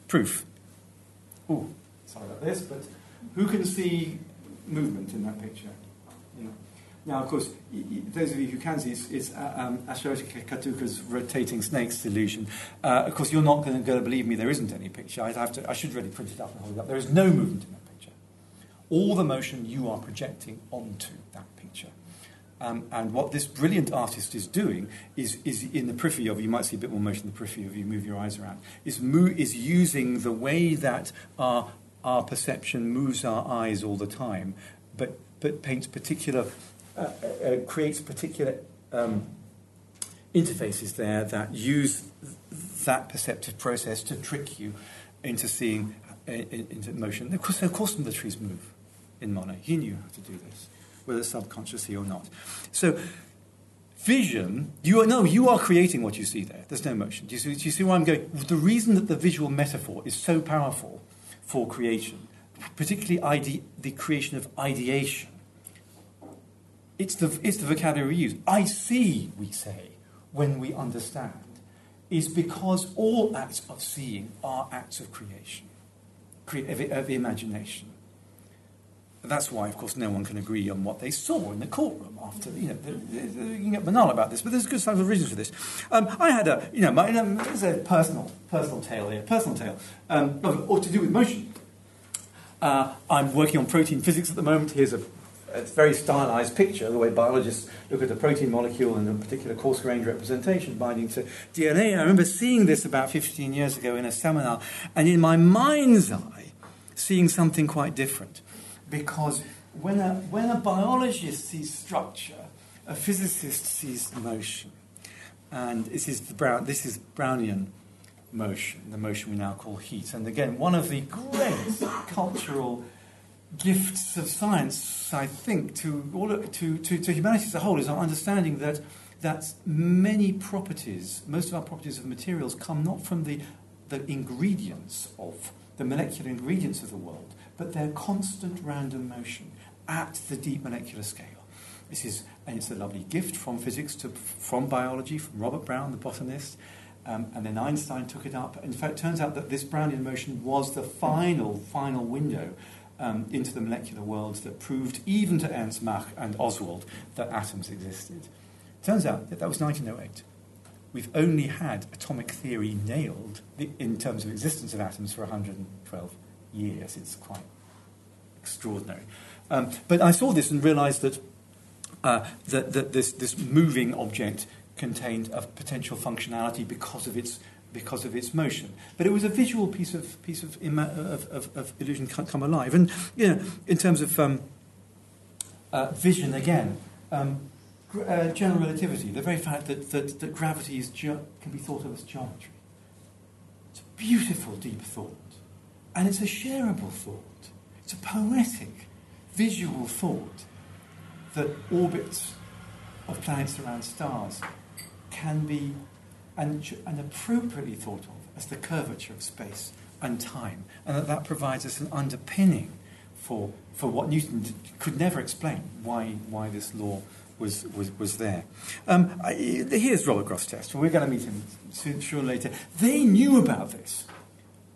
C: proof Oh, sorry about this, but who can see movement in that picture? Now, of course, those of you who can see, it's, it's uh, um, Kitaoka's rotating snakes illusion. Uh, of course, you're not going to believe me. There isn't any picture. I'd have to. I should really print it up and hold it up. There is no movement in that picture. All the motion you are projecting onto that. Um, and what this brilliant artist is doing is, is in the periphery of, you might see a bit more motion in the periphery of you move your eyes around, is, mo- is using the way that our, our perception moves our eyes all the time, but, but paints particular, uh, uh, uh creates particular um, interfaces there that use that perceptive process to trick you into seeing uh, into motion. Of course, of course, the trees move in Monet. He knew how to do this whether subconsciously or not. So, vision, you are, no, you are creating what you see there. There's no motion. Do you, see, do you see where I'm going? The reason that the visual metaphor is so powerful for creation, particularly ide- the creation of ideation, it's the, it's the vocabulary we use. I see, we say, when we understand. is because all acts of seeing are acts of creation, of, of imagination. That's why, of course, no one can agree on what they saw in the courtroom after, you know, the, the, the, you can get banal about this, but there's good of reasons for this. Um, I had a, you know, my, um, there's a personal, personal tale here, personal tale, um, or to do with motion. Uh, I'm working on protein physics at the moment. Here's a, a, very stylized picture of the way biologists look at a protein molecule and a particular coarse-grained representation binding to DNA. I remember seeing this about 15 years ago in a seminar, and in my mind's eye, seeing something quite different because when a, when a biologist sees structure, a physicist sees motion. And this is, the Brown, this is Brownian motion, the motion we now call heat. And again, one of the great cultural gifts of science, I think, to, all, to, to, to humanity as a whole is our understanding that, that many properties, most of our properties of materials, come not from the, the ingredients of, the molecular ingredients of the world, but they're constant random motion at the deep molecular scale. This is, and it's a lovely gift from physics to from biology, from Robert Brown, the botanist, um, and then Einstein took it up. In fact, it turns out that this Brownian motion was the final, final window um, into the molecular worlds that proved, even to Ernst Mach and Ostwald, that atoms existed. Turns out that that was 1908. We've only had atomic theory nailed in terms of existence of atoms for 112 years. It's quite extraordinary. Um, but I saw this and realized that, uh, that, that this, this moving object contained a potential functionality because of its because of its motion. But it was a visual piece of piece of, ima- of, of, of illusion come alive. And you know, in terms of um, uh, vision, again, um, uh, general relativity, the very fact that, that, that gravity is ge- can be thought of as geometry. It's a beautiful, deep thought. And it's a shareable thought. It's a poetic, visual thought that orbits of planets around stars can be and, and appropriately thought of as the curvature of space and time, and that that provides us an underpinning for, for what Newton could never explain why, why this law was, was, was there. Um, I, here's Robert Grosseteste. We're going to meet him soon, or later. They knew about this.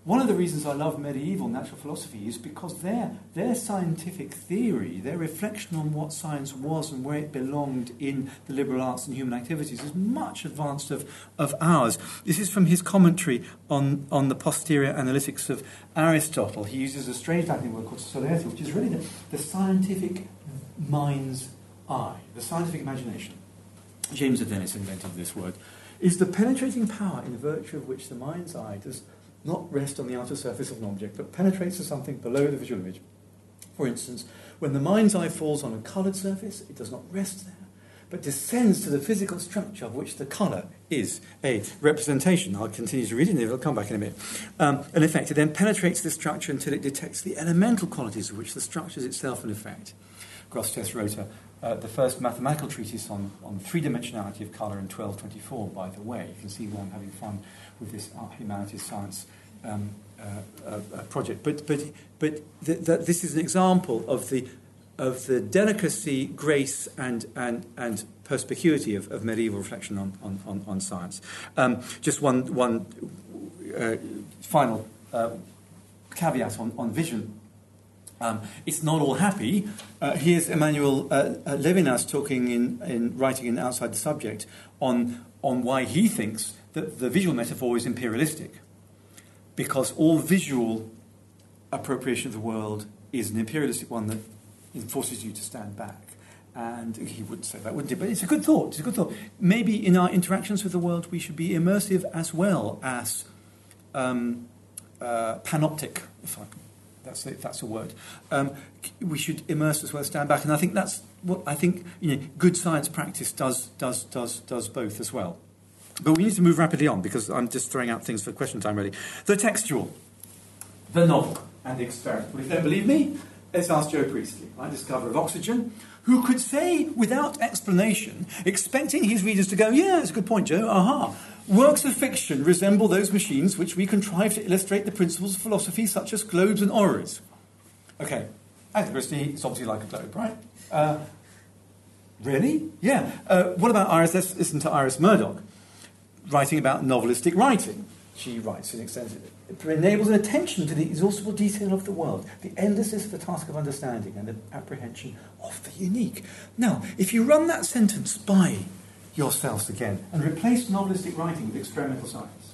C: One of the reasons I love medieval natural philosophy is because their, their scientific theory, their reflection on what science was and where it belonged in the liberal arts and human activities is much advanced of, of ours. This is from his commentary on, on the posterior analytics of Aristotle. He uses a strange Latin word called solertia, which is really the, the scientific mind's eye, the scientific imagination. James of Venice invented this word. Is the penetrating power in virtue of which the mind's eye does not rest on the outer surface of an object, but penetrates to something below the visual image. For instance, when the mind's eye falls on a coloured surface, it does not rest there, but descends to the physical structure of which the colour is a representation. I'll continue to read it it'll come back in a minute. Um, in effect, it then penetrates the structure until it detects the elemental qualities of which the structure is itself an effect. Grosseteste wrote a, uh, the first mathematical treatise on, on three dimensionality of colour in 1224, by the way. You can see I'm having fun with this art, humanities, science um, uh, uh, uh, project. But, but, but th- th- this is an example of the, of the delicacy, grace, and, and, and perspicuity of, of medieval reflection on, on, on, on science. Um, just one, one uh, final uh, caveat on, on vision. Um, it's not all happy. Uh, here's Emmanuel uh, uh, Levinas talking in, in writing in Outside the Subject on, on why he thinks that the visual metaphor is imperialistic because all visual appropriation of the world is an imperialistic one that forces you to stand back. And he wouldn't say that, wouldn't he? But it's a good thought. It's a good thought. Maybe in our interactions with the world, we should be immersive as well as um, uh, panoptic, if I, that's, a, that's a word. Um, we should immerse as well as stand back. And I think that's what I think you know, good science practice does, does, does, does both as well. But we need to move rapidly on because I'm just throwing out things for question time ready. The textual, the novel, and the experiment. Well, if you don't believe me, let's ask Joe Priestley, my discoverer of oxygen, who could say without explanation, expecting his readers to go, yeah, that's a good point, Joe, aha. Works of fiction resemble those machines which we contrive to illustrate the principles of philosophy, such as globes and orreries. Okay, Agatha Christie, it's obviously like a globe, right? Uh, really? Yeah. Uh, what about Iris? Let's listen to Iris Murdoch writing about novelistic writing. She writes in extensive. It enables an attention to the exhaustible detail of the world, the endlessness of the task of understanding, and the apprehension of the unique. Now, if you run that sentence by yourselves again and replace novelistic writing with experimental science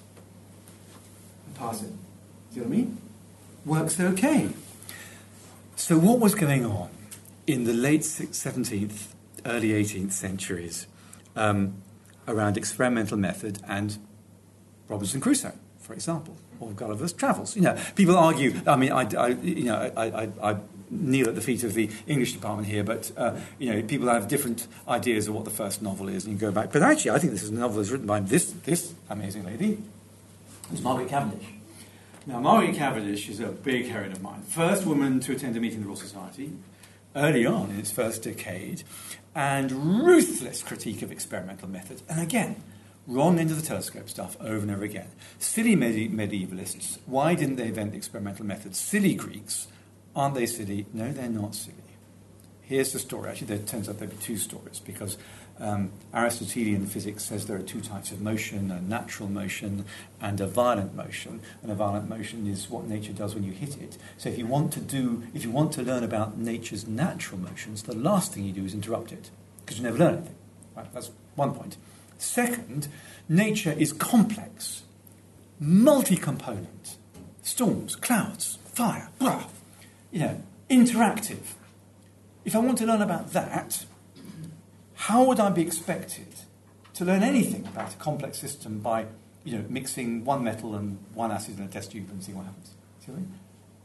C: and pass it, see what I mean? Works okay. So, what was going on in the late 17th, early 18th centuries um, around experimental method and Robinson Crusoe, for example, or Gulliver's Travels? You know, people argue. I mean, I, I you know, I, I, I kneel at the feet of the English department here, but uh, you know, people have different ideas of what the first novel is, and you go back. But actually, I think this is a novel that's written by this this amazing lady. It's Margaret Cavendish. Now, Margaret Cavendish is a big heroine of mine. First woman to attend a meeting of the Royal Society, early on in its first decade, and ruthless critique of experimental methods. And again, wrong end of the telescope stuff over and over again. Silly medi- medievalists, why didn't they invent experimental methods? Silly Greeks, aren't they silly? No, they're not silly. Here's the story. Actually, there turns out there'd be two stories because um, Aristotelian physics says there are two types of motion a natural motion and a violent motion. And a violent motion is what nature does when you hit it. So if you want to do, if you want to learn about nature's natural motions, the last thing you do is interrupt it because you never learn anything. Right? That's one point. Second, nature is complex, multi component. Storms, clouds, fire, blah, you know, interactive. If I want to learn about that, how would I be expected to learn anything about a complex system by you know, mixing one metal and one acid in a test tube and seeing what happens? See what I mean?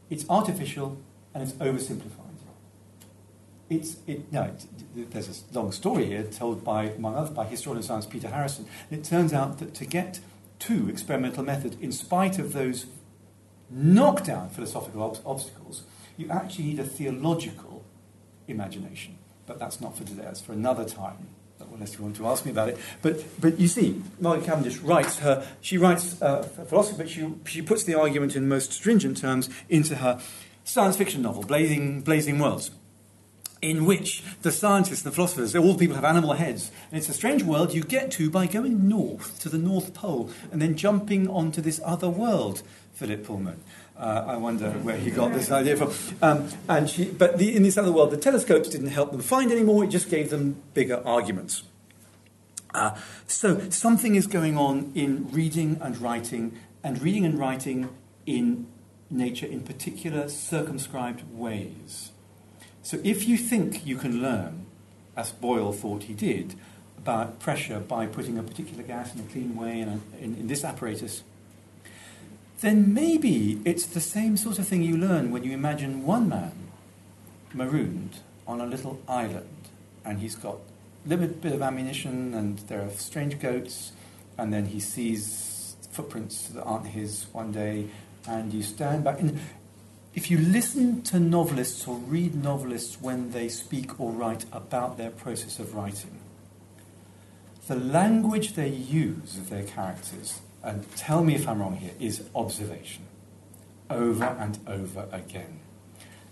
C: It's artificial and it's oversimplified. It's, it, no, it, there's a long story here told by, among others, by historian of science Peter Harrison. And it turns out that to get to experimental method, in spite of those knockdown philosophical ob- obstacles, you actually need a theological imagination. But that's not for today, that's for another time, unless you want to ask me about it. But, but you see, Margaret Cavendish writes her, she writes uh, philosophy, but she, she puts the argument in most stringent terms into her science fiction novel, Blazing, Blazing Worlds in which the scientists and the philosophers, all the people have animal heads. And it's a strange world you get to by going north to the North Pole and then jumping onto this other world, Philip Pullman. Uh, I wonder where he got this idea from. Um, and she, but the, in this other world, the telescopes didn't help them find anymore, it just gave them bigger arguments. Uh, so something is going on in reading and writing, and reading and writing in nature in particular circumscribed ways. So if you think you can learn, as Boyle thought he did, about pressure by putting a particular gas in a clean way in, a, in, in this apparatus, then maybe it's the same sort of thing you learn when you imagine one man marooned on a little island and he's got a little bit of ammunition and there are strange goats and then he sees footprints that aren't his one day and you stand back. And if you listen to novelists or read novelists when they speak or write about their process of writing, the language they use of their characters, and tell me if I'm wrong here, is observation. Over and over again.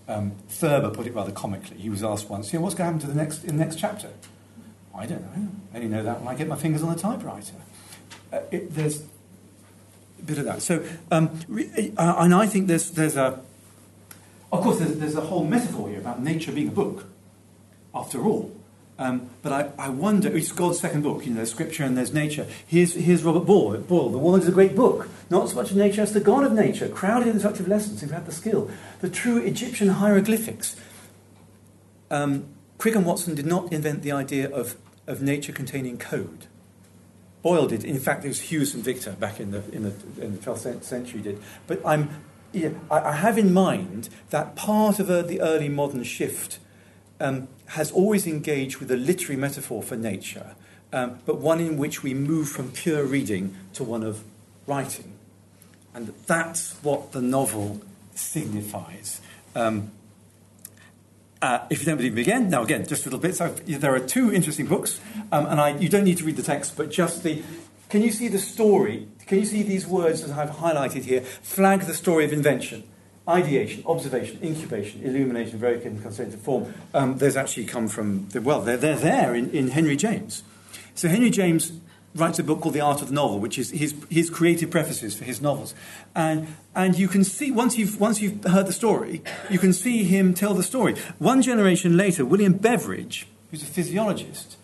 C: Um, Thurber put it rather comically. He was asked once, you know, what's going to happen to the next, in the next chapter? I don't know. I only know that when I get my fingers on the typewriter. Uh, it, there's a bit of that. So, um, uh, and I think there's, there's a, of course, there's, there's a whole metaphor here about nature being a book, after all. Um, but I, I wonder, it's God's second book, you know, there's scripture and there's nature. Here's, here's Robert Boyle, Boyle, The Woman is a Great Book. Not so much of nature as the God of nature, crowded in instructive lessons if you have the skill. The true Egyptian hieroglyphics. Um, Crick and Watson did not invent the idea of, of nature containing code. Boyle did. In fact, it was Hughes and Victor back in the, in the, in the 12th century did. But I'm yeah, I, I have in mind that part of uh, the early modern shift um, has always engaged with a literary metaphor for nature, um, but one in which we move from pure reading to one of writing. And that's what the novel signifies. Um, uh, if you don't believe me again, now again, just a little bit. So there are two interesting books, um, and I, you don't need to read the text, but just the. Can you see the story can you see these words that I've highlighted here flag the story of invention? Ideation, observation, incubation, illumination, very concentrated form. Um, there's actually come from, the, well, they're, they're there in, in Henry James. So Henry James writes a book called The Art of the Novel, which is his, his creative prefaces for his novels. And, and you can see, once you've, once you've heard the story, you can see him tell the story. One generation later, William Beveridge, who's a physiologist,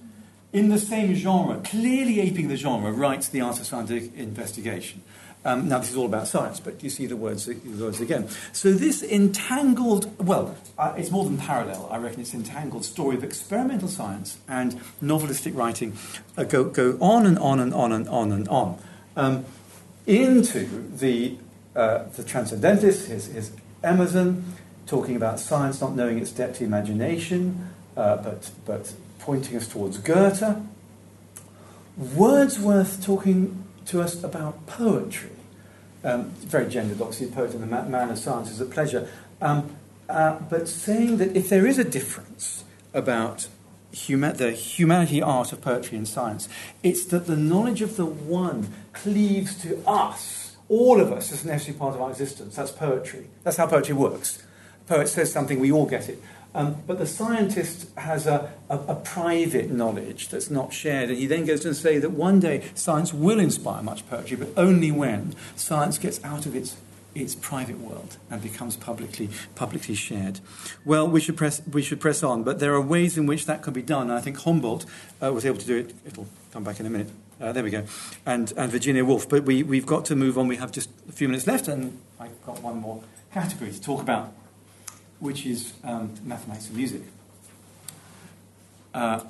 C: in the same genre, clearly aping the genre, writes The Art of Scientific Investigation. Um, now, this is all about science, but you see the words, the words again. So, this entangled, well, uh, it's more than parallel, I reckon it's entangled story of experimental science and novelistic writing uh, go, go on and on and on and on and on um, into the, uh, the transcendentalist, his, his Emerson, talking about science not knowing its depth of imagination, uh, but, but pointing us towards Goethe. Wordsworth talking to us about poetry. Um, very gendered, obviously, poet and the man of science is a pleasure. Um, uh, but saying that if there is a difference about huma- the humanity art of poetry and science, it's that the knowledge of the one cleaves to us, all of us, as an necessary part of our existence. That's poetry. That's how poetry works. A poet says something, we all get it. Um, but the scientist has a, a, a, private knowledge that's not shared, and he then goes to say that one day science will inspire much poetry, but only when science gets out of its its private world and becomes publicly publicly shared. Well, we should press we should press on, but there are ways in which that can be done. And I think Humboldt uh, was able to do it. It'll come back in a minute. Uh, there we go. And, and Virginia Woolf. But we, we've got to move on. We have just a few minutes left, and I've got one more category to talk about which is um, mathematics and music. Uh,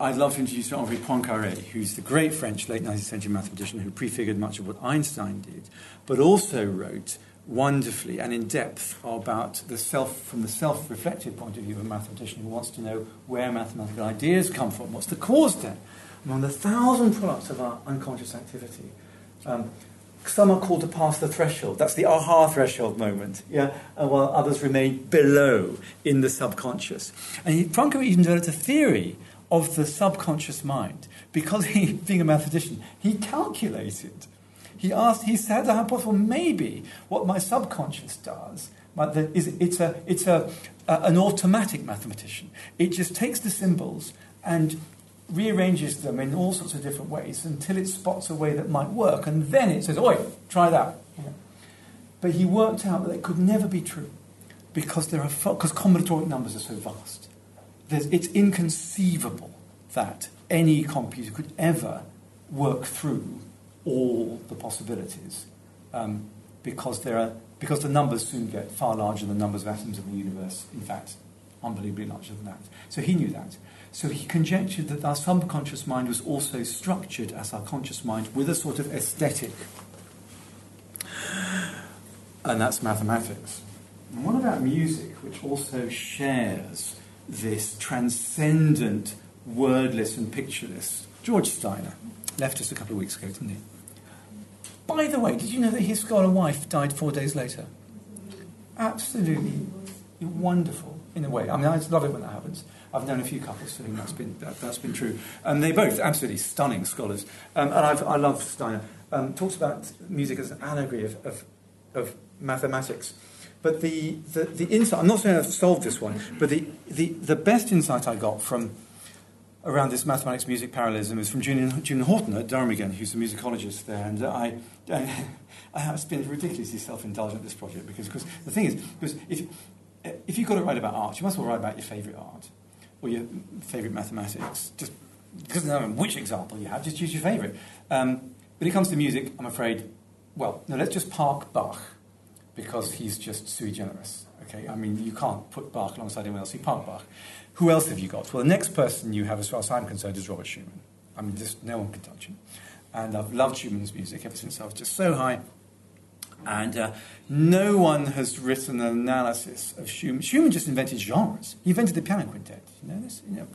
C: I'd love to introduce Henri Poincaré, who's the great French late 19th century mathematician who prefigured much of what Einstein did, but also wrote wonderfully and in depth about the self, from the self reflective point of view of a mathematician who wants to know where mathematical ideas come from, what's the cause there, among the thousand products of our unconscious activity. Um, some are called to pass the threshold. That's the aha threshold moment, yeah? And while others remain below in the subconscious. And Poincaré even developed a theory of the subconscious mind because he, being a mathematician, he calculated. He asked, he said the hypothesis, maybe what my subconscious does is it's, a, it's a, a, an automatic mathematician. It just takes the symbols and rearranges them in all sorts of different ways until it spots a way that might work, and then it says, "Oi, try that." But he worked out that it could never be true because there are because combinatoric numbers are so vast. There's, it's inconceivable that any computer could ever work through all the possibilities um, because there are because the numbers soon get far larger than the numbers of atoms in the universe. In fact, unbelievably larger than that. So he knew that. So he conjectured that our subconscious mind was also structured as our conscious mind with a sort of aesthetic. And that's mathematics. And what about music, which also shares this transcendent, wordless and pictureless? George Steiner left us a couple of weeks ago, didn't he? By the way, did you know that his scholar wife died four days later? Absolutely wonderful in a way. I mean, I love it when that happens. I've known a few couples for whom that's been, that, has been true. And they're both absolutely stunning scholars. Um, and I've, i love Steiner. Um, talks about music as an allegory of, of, of mathematics. But the, the, the, insight, I'm not saying I've solved this one, but the, the, the best insight I got from around this mathematics music parallelism is from Julian, Julian Horton at Durham again, who's a musicologist there. And I, I, I have been ridiculously self indulgent this project because, because the thing is, because if, if you've got to write about art, you must well write about your favourite art or your favourite mathematics. Just no matter which example you have, just choose your favourite. Um, when it comes to music, I'm afraid, well, no, let's just park Bach because he's just sui generis. Okay, I mean, you can't put Bach alongside anyone else. You park Bach. Who else have you got? Well, the next person you have, as far as I'm concerned, is Robert Schumann. I mean, just no one can touch him. And I've loved Schumann's music ever since I was just so high and uh, no one has written an analysis of Schumann. Schumann just invented genres. He invented the piano quintet. You know this? You know,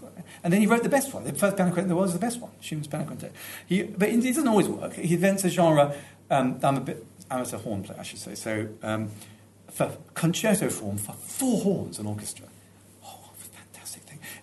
C: and then he wrote the best one. The first piano quintet in the world is the best one, Schumann's piano quintet. He, but it doesn't always work. He invents a genre. Um, I'm a bit amateur horn player, I should say. So um, for concerto form for four horns and orchestra.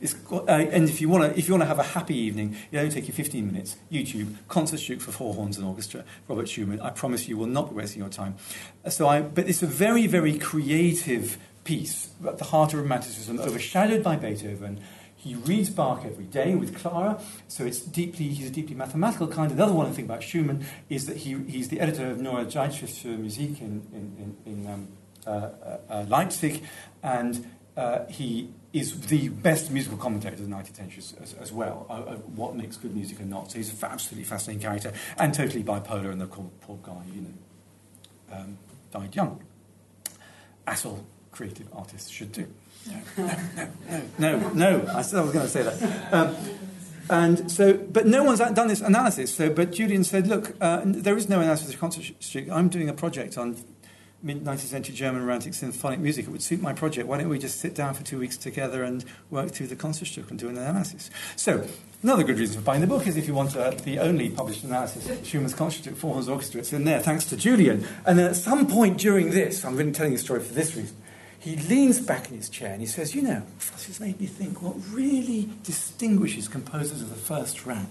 C: Uh, and if you want to, if you want to have a happy evening, it only take you 15 minutes. YouTube Concertstück for four horns and orchestra, Robert Schumann. I promise you will not be wasting your time. Uh, so I, but it's a very, very creative piece at the heart of Romanticism, overshadowed by Beethoven. He reads Bach every day with Clara, so it's deeply, he's a deeply mathematical kind. Another one I think about Schumann is that he, he's the editor of Neue Zeitschrift für Musik in, in, in, in um, uh, uh, uh Leipzig, and uh, he is the best musical commentator of the 19th century as, as, well, uh, uh, what makes good music and not. So he's an absolutely fascinating character and totally bipolar, and the poor guy, you know, um, died young. As all creative artists should do. No, no, no, no. I was going to say that. Um, and so, but no one's done this analysis. So, but Julian said, look, uh, there is no analysis of concert street. I'm doing a project on mid 19th century German romantic symphonic music. It would suit my project. Why don't we just sit down for two weeks together and work through the Concertstück and do an analysis? So, another good reason for buying the book is if you want uh, the only published analysis of Schumann's Concertstück for Horns Orchestra, it's in there, thanks to Julian. And then at some point during this, I'm really telling the story for this reason, he leans back in his chair and he says, You know, this has made me think what really distinguishes composers of the first rank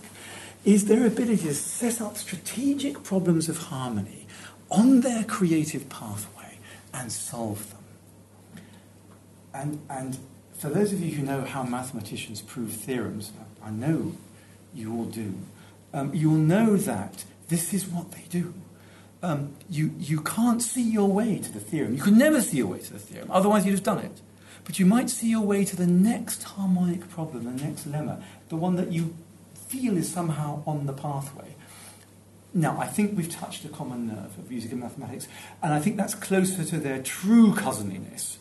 C: is their ability to set up strategic problems of harmony on their creative pathway and solve them. And, and for those of you who know how mathematicians prove theorems, I know you all do, um, you'll know that this is what they do. Um, you, you can't see your way to the theorem. You could never see your way to the theorem, otherwise, you'd have done it. But you might see your way to the next harmonic problem, the next lemma, the one that you feel is somehow on the pathway. Now, I think we've touched a common nerve of music and mathematics, and I think that's closer to their true cousinliness.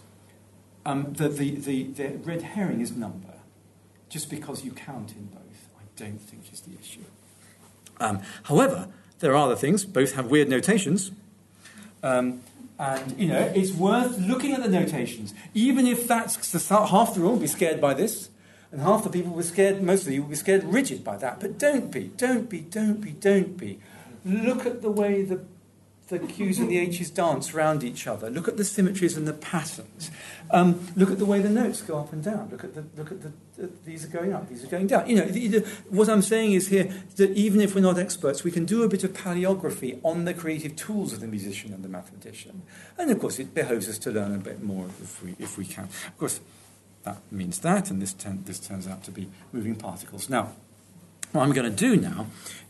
C: Um, the, the, the, the red herring is number. Just because you count in both, I don't think is the issue. Um, however, there are other things. Both have weird notations. Um, and, you know, it's worth looking at the notations. Even if that's half the room will be scared by this, and half the people will be scared, most of you will be scared rigid by that. But don't be, don't be, don't be, don't be. Look at the way the, the Q's and the H's dance around each other. Look at the symmetries and the patterns. Um, look at the way the notes go up and down. Look at the, look at the, the these are going up, these are going down. You know, the, the, what I'm saying is here that even if we're not experts, we can do a bit of paleography on the creative tools of the musician and the mathematician. And of course, it behoves us to learn a bit more if we, if we can. Of course, that means that, and this, ten, this turns out to be moving particles. Now, what I'm going to do now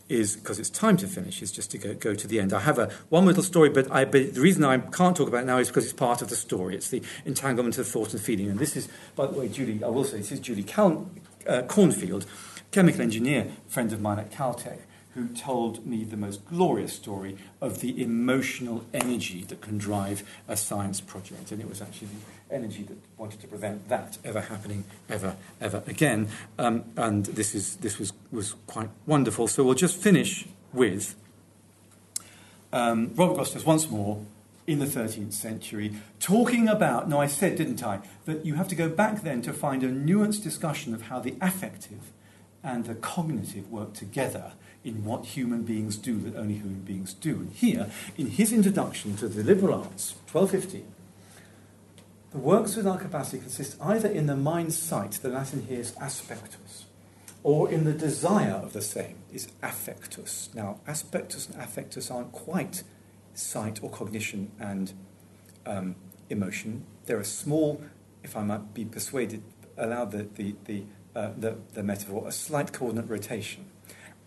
C: is because it's time to finish is just to go, go to the end. I have a one little story, but, I, but the reason I can't talk about it now is because it's part of the story. It's the entanglement of thought and feeling. And this is, by the way, Julie. I will say this is Julie Cal- uh, Kornfield, chemical engineer, friend of mine at Caltech, who told me the most glorious story of the emotional energy that can drive a science project. And it was actually the energy that wanted to prevent that ever happening ever, ever again. Um, and this, is, this was, was quite wonderful. So we'll just finish with um, Robert Grosseteste once more in the 13th century, talking about, no, I said, didn't I, that you have to go back then to find a nuanced discussion of how the affective and the cognitive work together in what human beings do that only human beings do. And here, in his introduction to the liberal arts, 1215, the works with capacity consist either in the mind's sight, the Latin here is aspectus, or in the desire of the same, is affectus. Now, aspectus and affectus aren't quite sight or cognition and um, emotion. They're a small, if I might be persuaded, allow the, the, the, uh, the, the metaphor, a slight coordinate rotation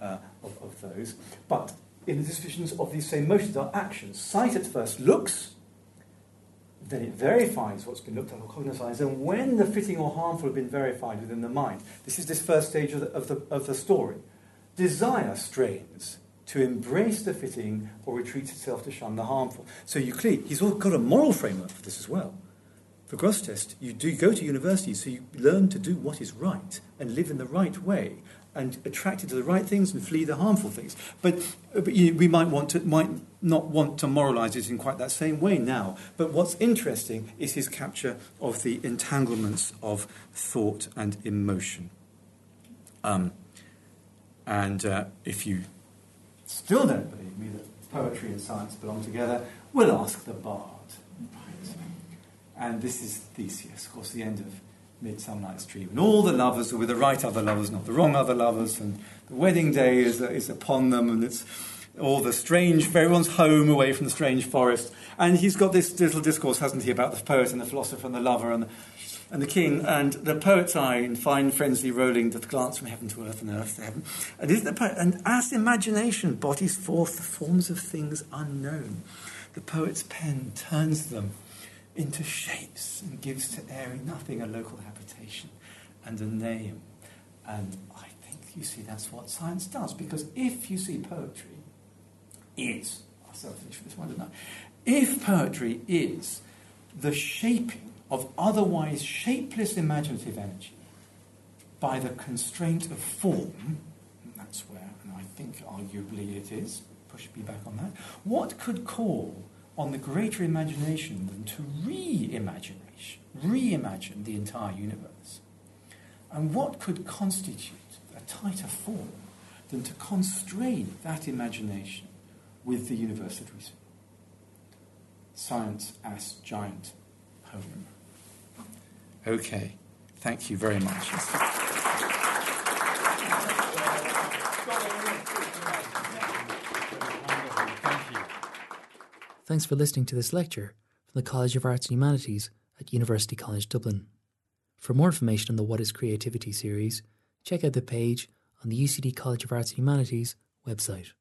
C: uh, of, of those. But in the dispositions of these same motions are actions. Sight at first looks, then it verifies what's been looked at or cognized, and when the fitting or harmful have been verified within the mind, this is this first stage of the, of the, of the story. Desire strains to embrace the fitting or retreats itself to shun the harmful. So you clearly, he's got a moral framework for this as well. For Grosseteste, you do go to university, so you learn to do what is right and live in the right way and attracted to the right things and flee the harmful things. But, but you, we might, want to, might not want to moralize it in quite that same way now. But what's interesting is his capture of the entanglements of thought and emotion. Um, and uh, if you still don't believe me that poetry and science belong together, we'll ask the bard. Right? And this is Theseus, of course, the end of Midsummer Night's Dream. And all the lovers are with the right other lovers, not the wrong other lovers. And the wedding day is, is upon them, and it's all the strange, everyone's home away from the strange forest. And he's got this little discourse, hasn't he, about the poet and the philosopher and the lover. And, and the king, and the poet's eye in fine frenzy rolling doth glance from heaven to earth and earth to heaven. And, isn't the poet, and as imagination bodies forth the forms of things unknown, the poet's pen turns them into shapes and gives to airy nothing a local habitation and a name. And I think you see that's what science does, because if you see poetry is, I'll finish with this one, didn't I? If poetry is the shaping of otherwise shapeless imaginative energy by the constraint of form, that's where, and I think arguably it is, push me back on that, what could call on the greater imagination than to reimagine, reimagine the entire universe? And what could constitute a tighter form than to constrain that imagination with the universe that we see? Science as giant home. Okay, thank you very much.
A: Thanks for listening to this lecture from the College of Arts and Humanities at University College Dublin. For more information on the What is Creativity series, check out the page on the UCD College of Arts and Humanities website.